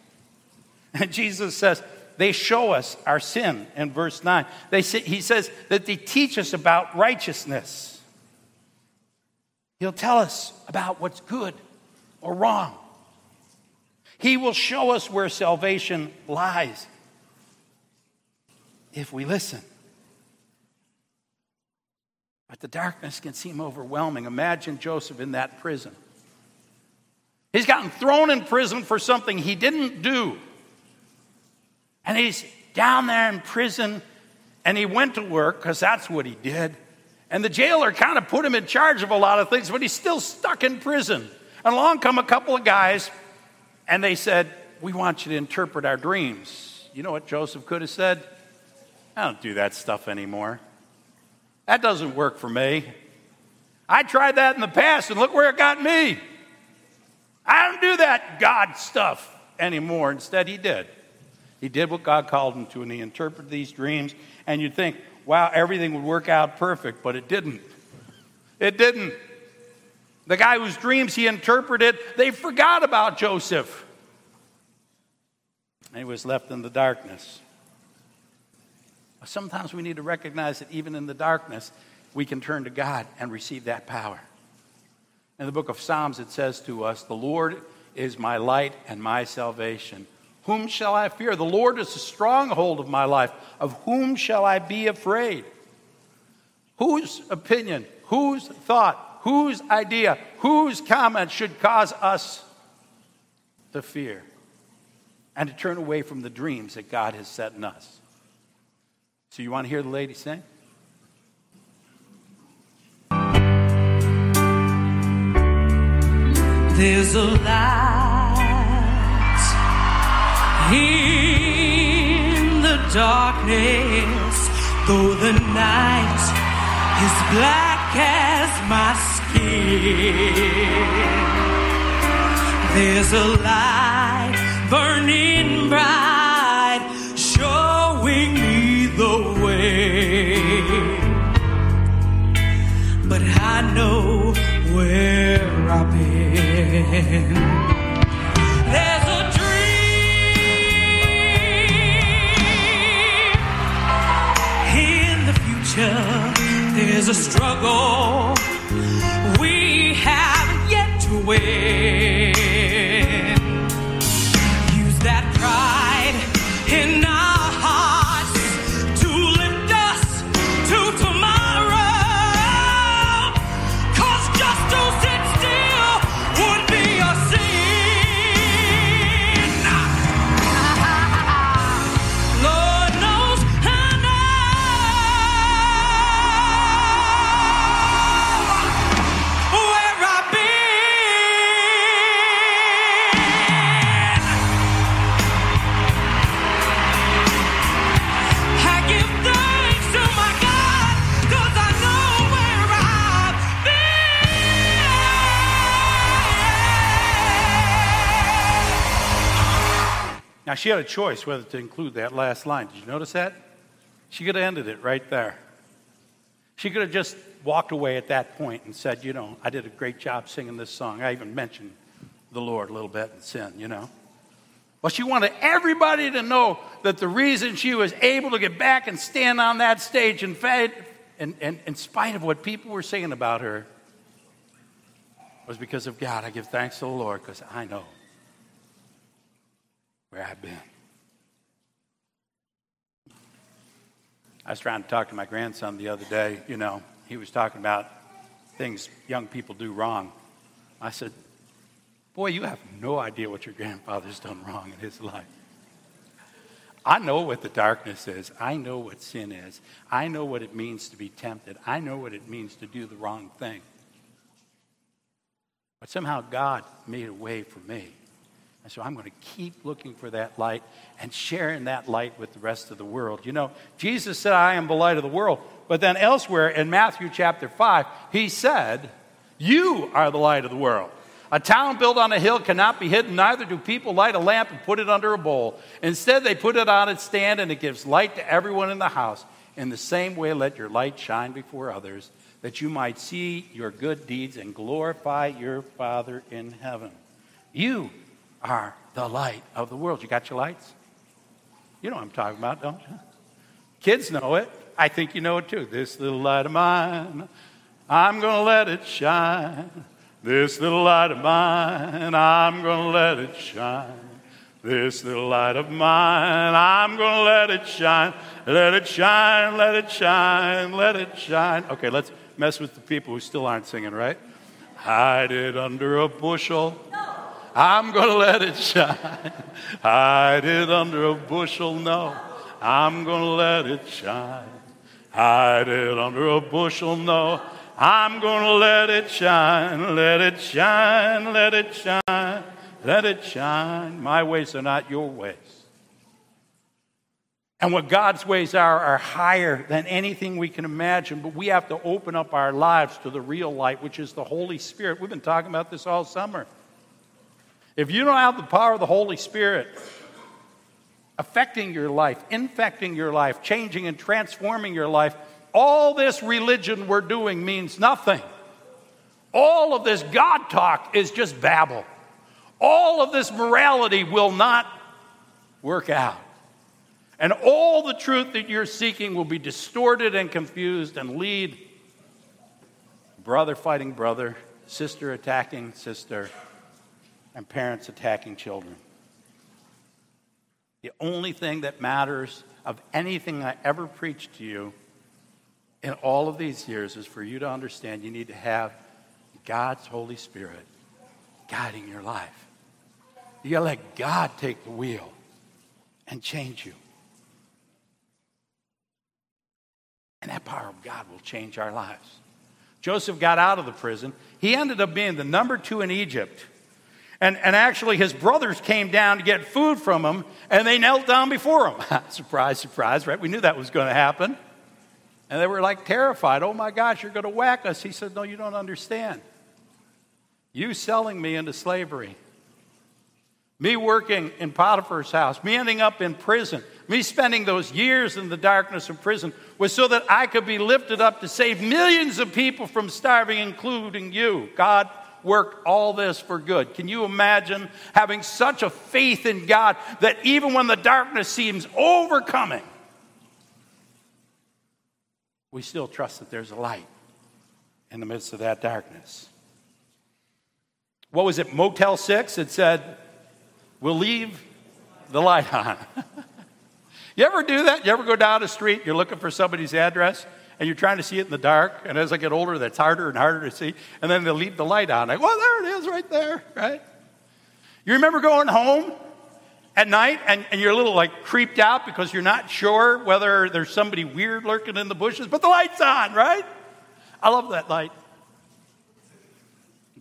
And Jesus says, they show us our sin in verse 9. They say, he says that they teach us about righteousness. He'll tell us about what's good or wrong. He will show us where salvation lies if we listen. But the darkness can seem overwhelming. Imagine Joseph in that prison. He's gotten thrown in prison for something he didn't do. And he's down there in prison and he went to work because that's what he did. And the jailer kind of put him in charge of a lot of things, but he's still stuck in prison. And along come a couple of guys, and they said, We want you to interpret our dreams. You know what Joseph could have said? I don't do that stuff anymore. That doesn't work for me. I tried that in the past, and look where it got me. I don't do that God stuff anymore. Instead, he did. He did what God called him to, and he interpreted these dreams. And you'd think, wow, everything would work out perfect, but it didn't. It didn't. The guy whose dreams he interpreted, they forgot about Joseph. And he was left in the darkness. Sometimes we need to recognize that even in the darkness, we can turn to God and receive that power. In the book of Psalms, it says to us, The Lord is my light and my salvation. Whom shall I fear? The Lord is the stronghold of my life. Of whom shall I be afraid? Whose opinion, whose thought, whose idea, whose comment should cause us to fear and to turn away from the dreams that God has set in us? So, you want to hear the lady sing?
There's a light in the darkness, though the night is black as my skin. There's a light burning bright, showing me the way. But I know where I've been. Future. There's a struggle we have yet to win.
Now, she had a choice whether to include that last line. Did you notice that? She could have ended it right there. She could have just walked away at that point and said, You know, I did a great job singing this song. I even mentioned the Lord a little bit in sin, you know. But she wanted everybody to know that the reason she was able to get back and stand on that stage, in, fact, in, in, in spite of what people were saying about her, was because of God. I give thanks to the Lord because I know where I've been. I was trying to talk to my grandson the other day. You know, he was talking about things young people do wrong. I said, Boy, you have no idea what your grandfather's done wrong in his life. I know what the darkness is. I know what sin is. I know what it means to be tempted. I know what it means to do the wrong thing. But somehow God made a way for me. And so I'm going to keep looking for that light and sharing that light with the rest of the world. You know, Jesus said, I am the light of the world. But then elsewhere in Matthew chapter 5, he said, You are the light of the world. A town built on a hill cannot be hidden, neither do people light a lamp and put it under a bowl. Instead, they put it on its stand, and it gives light to everyone in the house. In the same way, let your light shine before others, that you might see your good deeds and glorify your Father in heaven. You are the light of the world. You got your lights? You know what I'm talking about, don't you? Kids know it. I think you know it too. This little light of mine, I'm going to let it shine. This little light of mine, I'm going to let it shine. This little light of mine, I'm going to let it shine. Let it shine, let it shine, let it shine. Okay, let's mess with the people who still aren't singing, right? Hide it under a bushel. I'm going [laughs] to let it shine. Hide it under a bushel. No, I'm going to let it shine. Hide it under a bushel. No, I'm going to let it shine. Let it shine. Let it shine. Let it shine. My ways are not your ways. And what God's ways are are higher than anything we can imagine, but we have to open up our lives to the real light, which is the Holy Spirit. We've been talking about this all summer. If you don't have the power of the Holy Spirit, affecting your life, infecting your life, changing and transforming your life, all this religion we're doing means nothing. All of this God talk is just babble. All of this morality will not work out. And all the truth that you're seeking will be distorted and confused and lead brother fighting brother, sister attacking sister, and parents attacking children. The only thing that matters of anything I ever preached to you in all of these years is for you to understand you need to have God's Holy Spirit guiding your life. You gotta let God take the wheel and change you. And that power of God will change our lives. Joseph got out of the prison. He ended up being the number two in Egypt. And, and actually, his brothers came down to get food from him, and they knelt down before him. [laughs] surprise, surprise, right? We knew that was going to happen. And they were like terrified. Oh my gosh, you're going to whack us. He said, No, you don't understand. You selling me into slavery, me working in Potiphar's house, me ending up in prison, me spending those years in the darkness of prison was so that I could be lifted up to save millions of people from starving, including you. God worked all this for good. Can you imagine having such a faith in God that even when the darkness seems overcoming, we still trust that there's a light in the midst of that darkness? What was it, Motel 6? It said, We'll leave the light on. [laughs] you ever do that? You ever go down the street, you're looking for somebody's address, and you're trying to see it in the dark, and as I get older, that's harder and harder to see, and then they leave the light on. Like, well, there it is right there, right? You remember going home at night and, and you're a little like creeped out because you're not sure whether there's somebody weird lurking in the bushes, but the light's on, right? I love that light.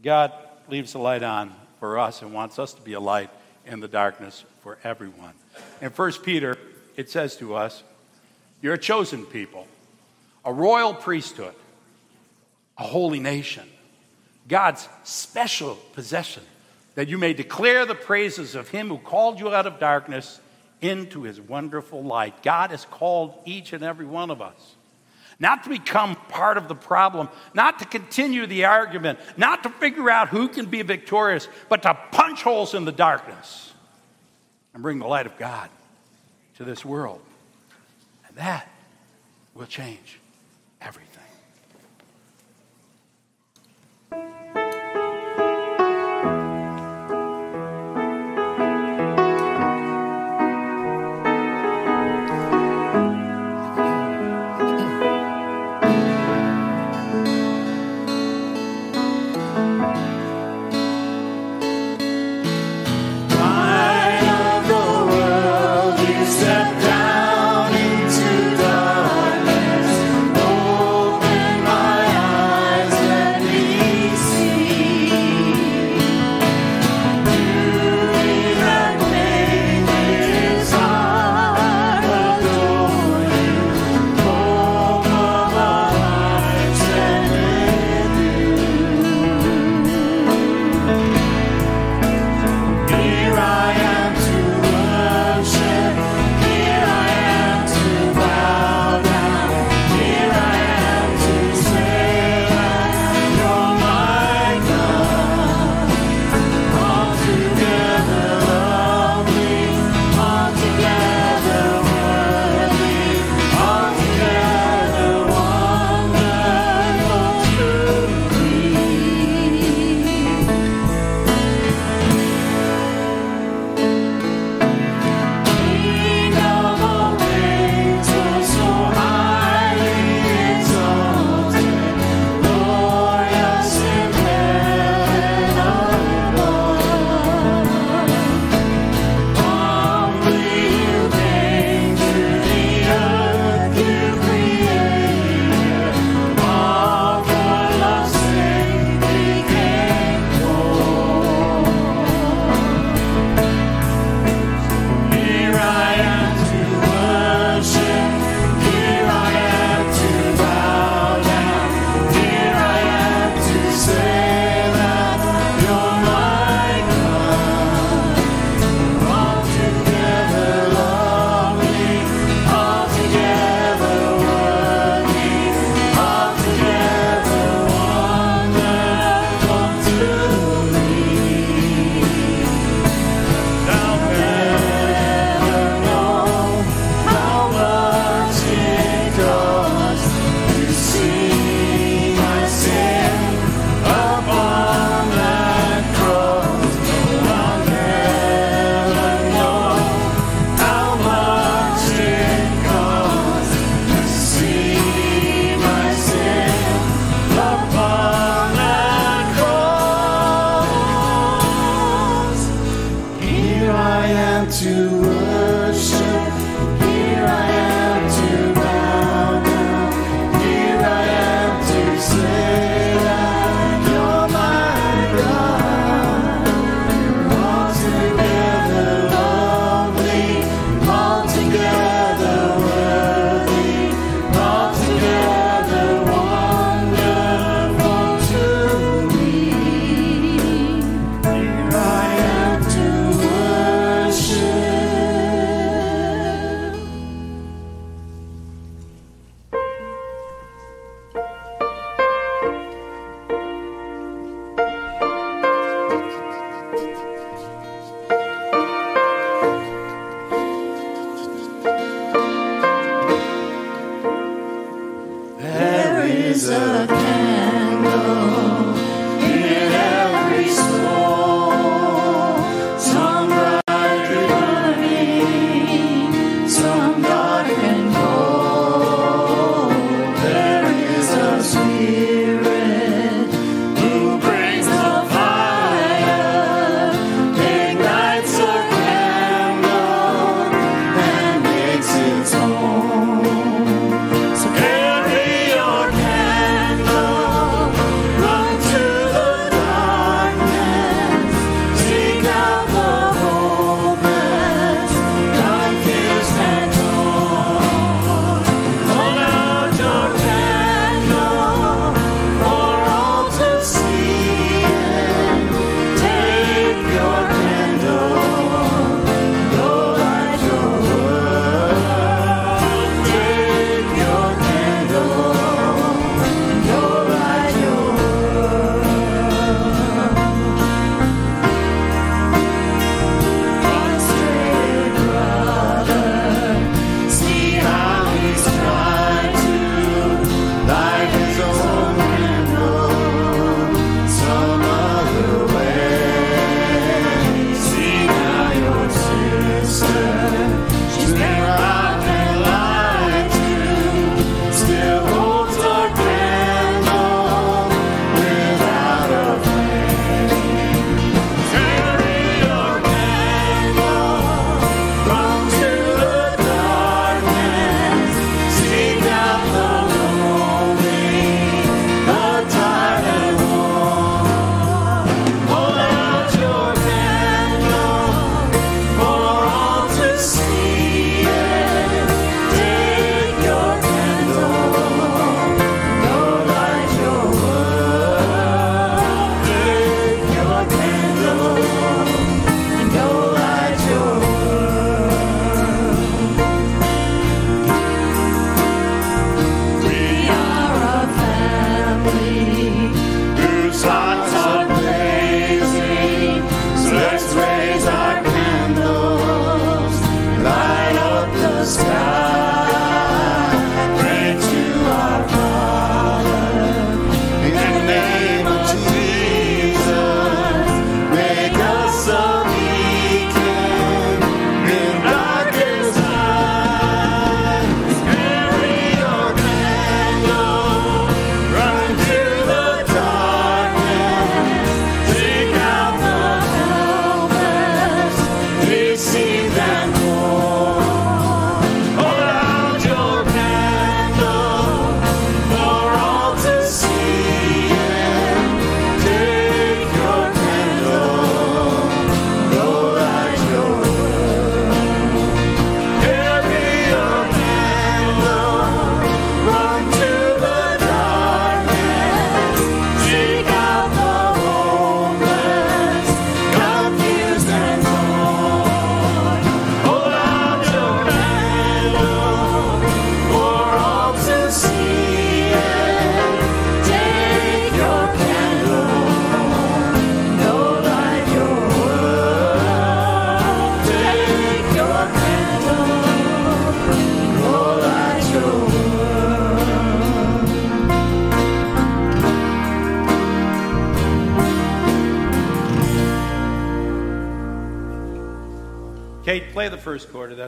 God leaves the light on for us and wants us to be a light in the darkness for everyone. In 1 Peter, it says to us, You're a chosen people, a royal priesthood, a holy nation, God's special possession, that you may declare the praises of Him who called you out of darkness into His wonderful light. God has called each and every one of us not to become part of the problem, not to continue the argument, not to figure out who can be victorious, but to punch holes in the darkness and bring the light of God to this world. And that will change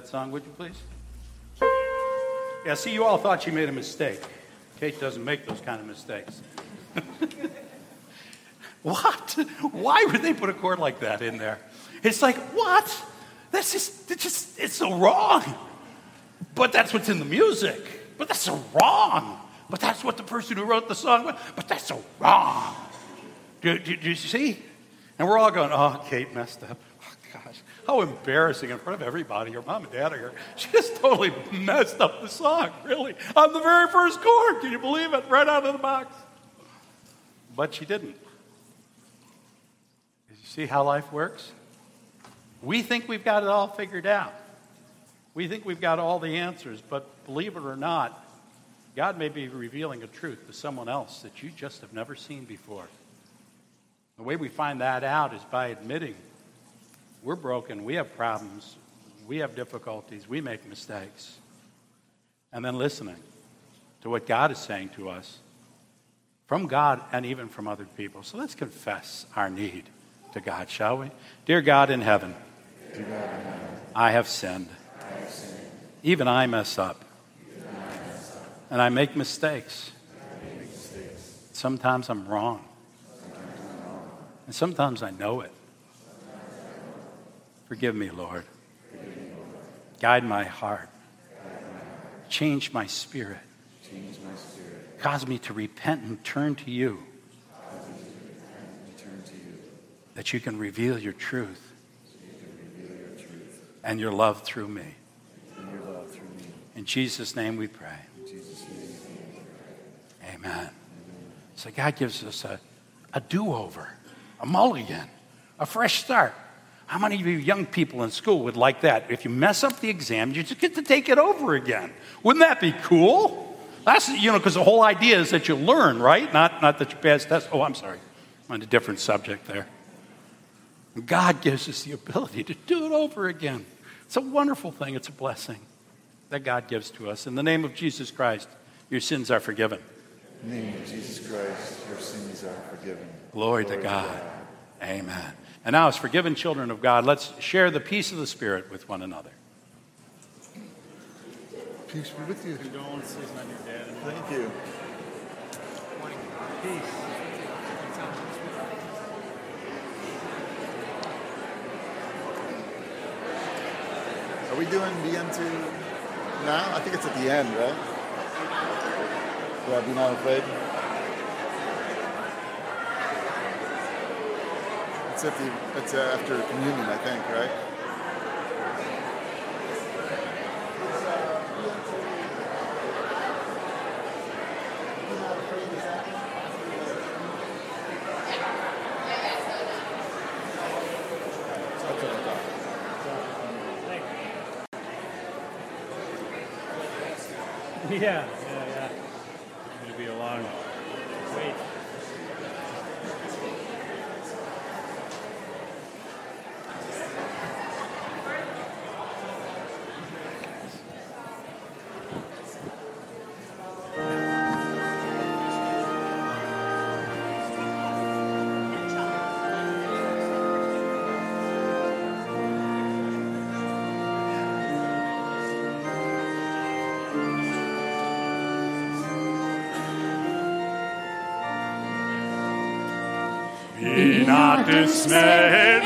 song, would you please? Yeah, see, you all thought she made a mistake. Kate doesn't make those kind of mistakes. [laughs] what? Why would they put a chord like that in there? It's like, what? That's just, it's just, it's so wrong. But that's what's in the music. But that's so wrong. But that's what the person who wrote the song, but that's so wrong. Do, do, do you see? And we're all going, oh, Kate messed up. How embarrassing in front of everybody. Your mom and dad are here. She just totally messed up the song, really, on the very first chord. Can you believe it? Right out of the box. But she didn't. You see how life works? We think we've got it all figured out. We think we've got all the answers, but believe it or not, God may be revealing a truth to someone else that you just have never seen before. The way we find that out is by admitting we're broken, we have problems, we have difficulties, we make mistakes. And then listening to what God is saying to us from God and even from other people. So let's confess our need to God, shall we? Dear God in heaven, I have sinned. Even I mess up. And I make mistakes. Sometimes I'm wrong. And sometimes I know it. Forgive me, Lord. Guide my heart. Change my spirit. Cause me to repent and turn to you. That you can reveal your truth and your love through me. In Jesus' name we pray. Amen. So God gives us a, a do over, a mulligan, a fresh start. How many of you young people in school would like that? If you mess up the exam, you just get to take it over again. Wouldn't that be cool? That's, you know, because the whole idea is that you learn, right? Not, not that you pass tests. Oh, I'm sorry. I'm on a different subject there. God gives us the ability to do it over again. It's a wonderful thing. It's a blessing that God gives to us. In the name of Jesus Christ, your sins are forgiven.
In the name of Jesus Christ, your sins are forgiven.
Glory, to God. Amen. And now, as forgiven children of God, let's share the peace of the Spirit with one another.
Peace be with you.
Condolences on your dad.
Thank you.
Peace.
Are we doing the end two now? I think it's at the end, right? Yeah, be not afraid. It's after communion, I think, right?
Be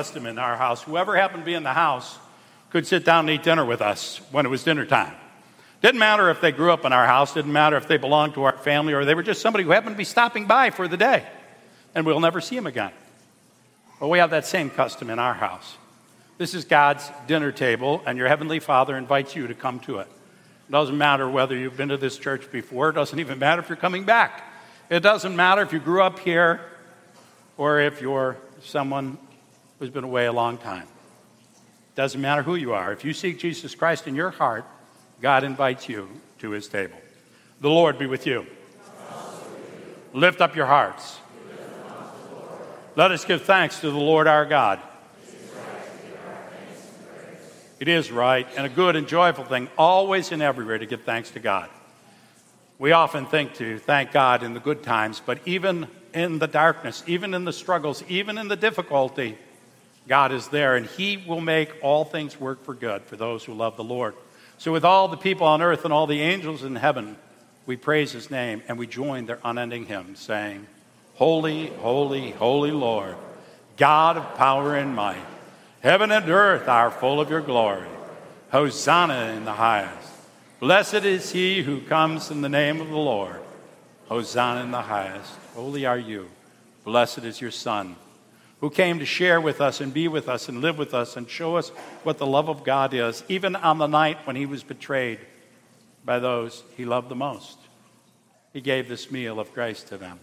custom in our house. Whoever happened to be in the house could sit down and eat dinner with us when it was dinner time. Didn't matter if they grew up in our house, didn't matter if they belonged to our family or they were just somebody who happened to be stopping by for the day. And we'll never see them again. Well, we have that same custom in our house. This is God's dinner table, and your Heavenly Father invites you to come to it. It doesn't matter whether you've been to this church before, it doesn't even matter if you're coming back. It doesn't matter if you grew up here or if you're someone who's been away a long time. Doesn't matter who you are. If you seek Jesus Christ in your heart, God invites you to his table. The Lord be with you. Lift up your hearts. Let us give thanks to the Lord our God. It is right and a good and joyful thing, always and everywhere, to give thanks to God. We often think to thank God in the good times, but even in the darkness, even in the struggles, even in the difficulty, God is there, and He will make all things work for good for those who love the Lord. So, with all the people on earth and all the angels in heaven, we praise His name and we join their unending hymn, saying, Holy, holy, holy Lord, God of power and might, heaven and earth are full of your glory. Hosanna in the highest. Blessed is he who comes in the name of the Lord. Hosanna in the highest. Holy are you. Blessed is your Son who came to share with us and be with us and live with us and show us what the love of God is, even on the night when he was betrayed by those he loved the most. He gave this meal of grace to them.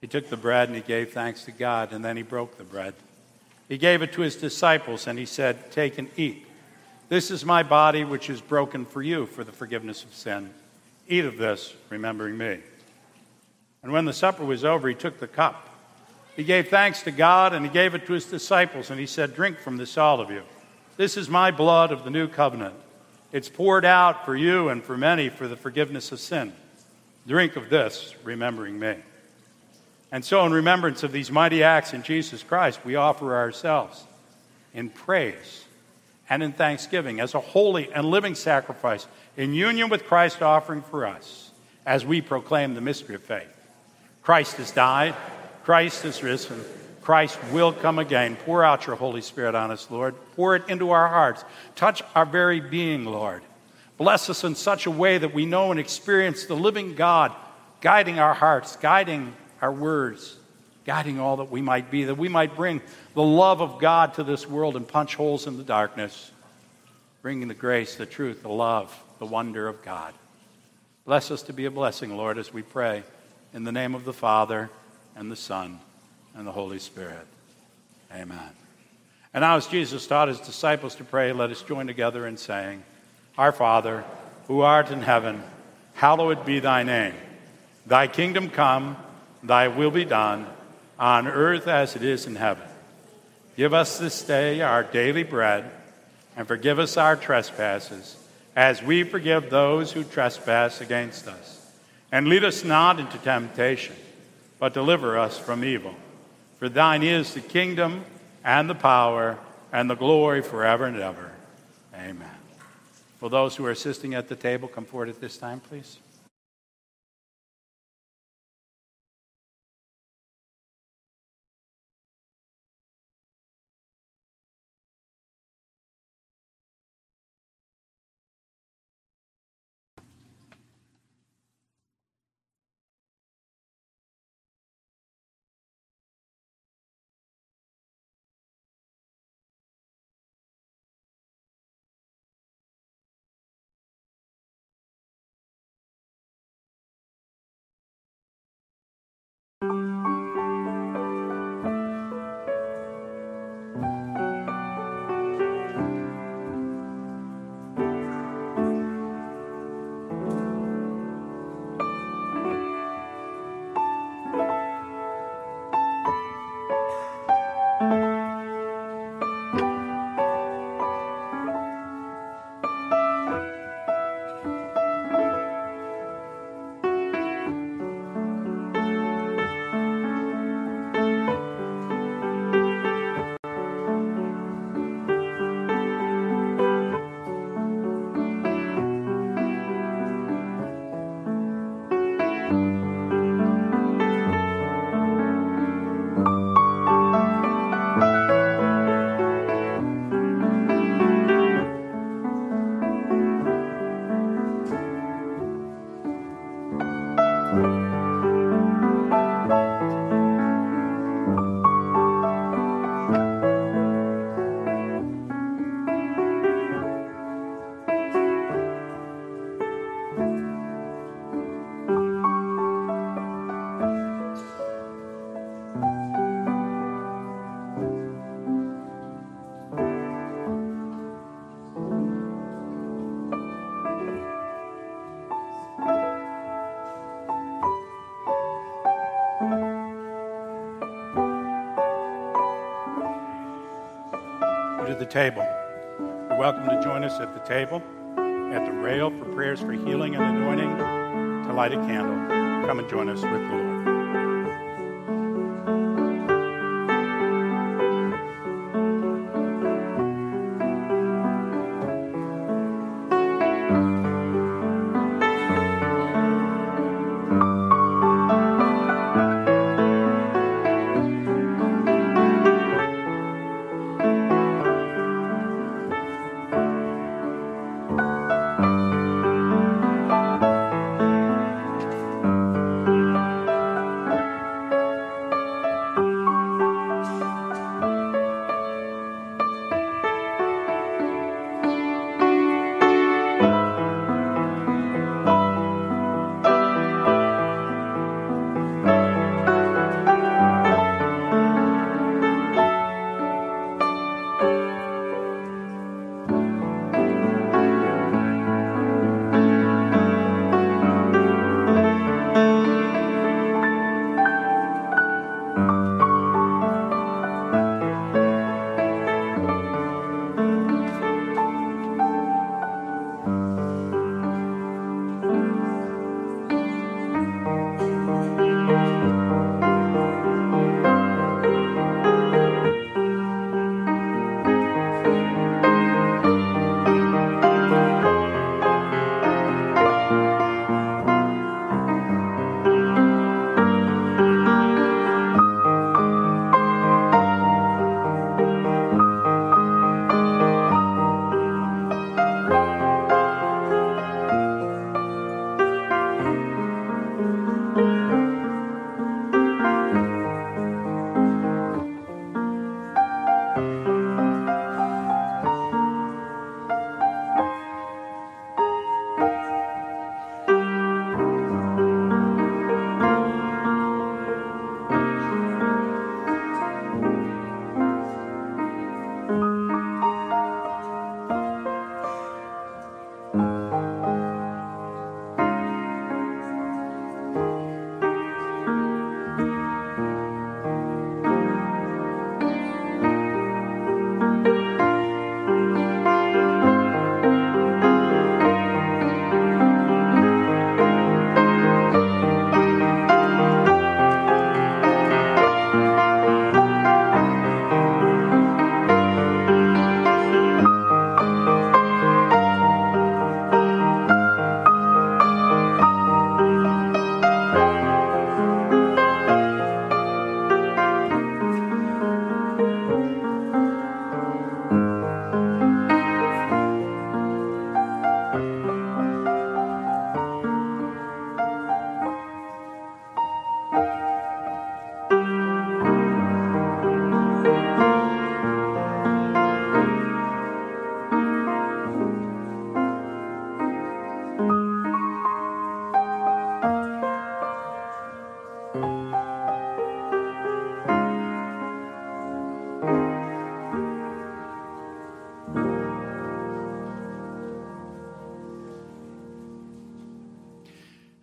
He took the bread and he gave thanks to God, and then he broke the bread. He gave it to his disciples and he said, Take and eat. This is my body, which is broken for you for the forgiveness of sin. Eat of this, remembering me. And when the supper was over, he took the cup. He gave thanks to God and he gave it to his disciples, and he said, Drink from this, all of you. This is my blood of the new covenant. It's poured out for you and for many for the forgiveness of sin. Drink of this, remembering me. And so, in remembrance of these mighty acts in Jesus Christ, we offer ourselves in praise and in thanksgiving as a holy and living sacrifice in union with Christ offering for us as we proclaim the mystery of faith. Christ has died. Christ is risen. Christ will come again. Pour out your Holy Spirit on us, Lord. Pour it into our hearts. Touch our very being, Lord. Bless us in such a way that we know and experience the living God guiding our hearts, guiding our words, guiding all that we might be, that we might bring the love of God to this world and punch holes in the darkness, bringing the grace, the truth, the love, the wonder of God. Bless us to be a blessing, Lord, as we pray in the name of the Father and the Son and the Holy Spirit. Amen. And now, as Jesus taught his disciples to pray, let us join together in saying, Our Father, who art in heaven, hallowed be thy name. Thy kingdom come, thy will be done, on earth as it is in heaven. Give us this day our daily bread, and forgive us our trespasses, as we forgive those who trespass against us. And lead us not into temptation but deliver us from evil. For thine is the kingdom and the power and the glory forever and ever. Amen. Will those who are assisting at the table come forward at this time, please? To the table. You're welcome to join us at the table, at the rail for prayers for healing and anointing, to light a candle. Come and join us with the Lord.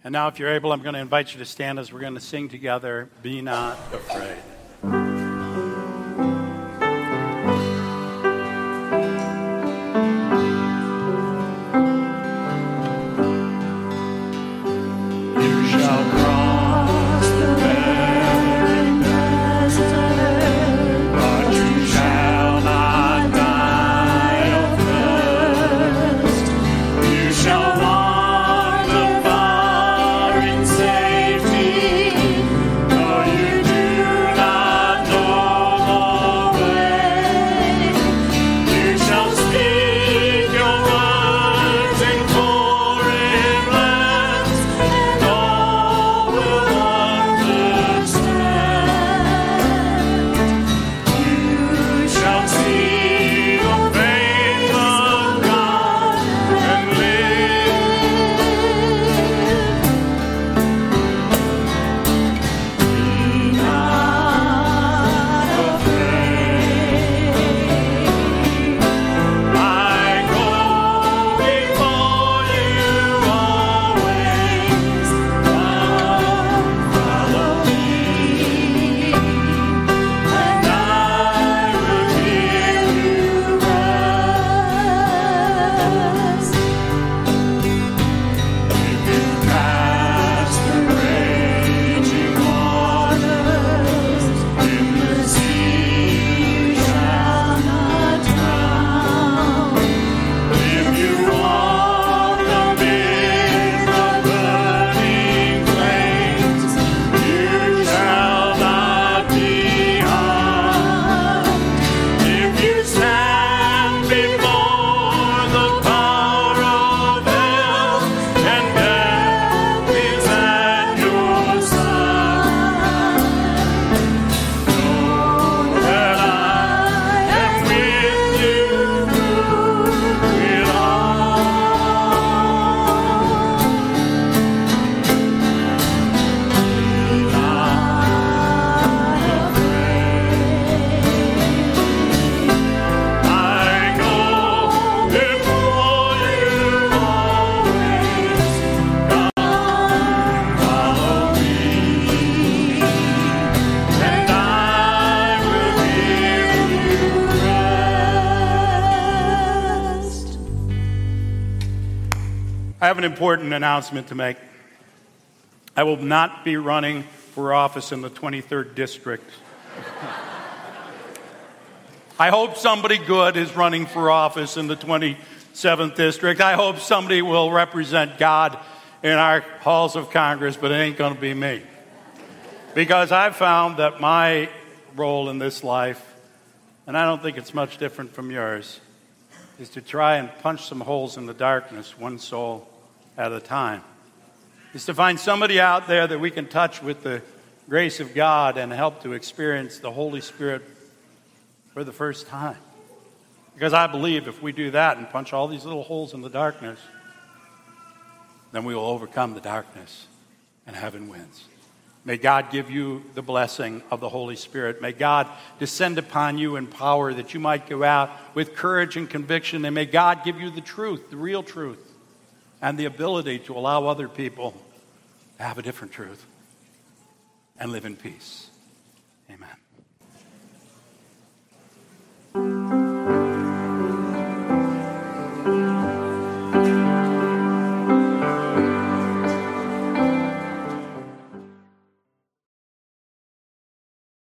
And now, if you're able, I'm going to invite you to stand as we're going to sing together Be Not Afraid. Important announcement to make. I will not be running for office in the 23rd district. [laughs] I hope somebody good is running for office in the 27th district. I hope somebody will represent God in our halls of Congress, but it ain't going to be me. Because I've found that my role in this life, and I don't think it's much different from yours, is to try and punch some holes in the darkness, one soul at a time. Is to find somebody out there that we can touch with the grace of God and help to experience the Holy Spirit for the first time. Because I believe if we do that and punch all these little holes in the darkness, then we will overcome the darkness and heaven wins. May God give you the blessing of the Holy Spirit. May God descend upon you in power that you might go out with courage and conviction. And may God give you the truth, the real truth, and the ability to allow other people to have a different truth and live in peace. Amen.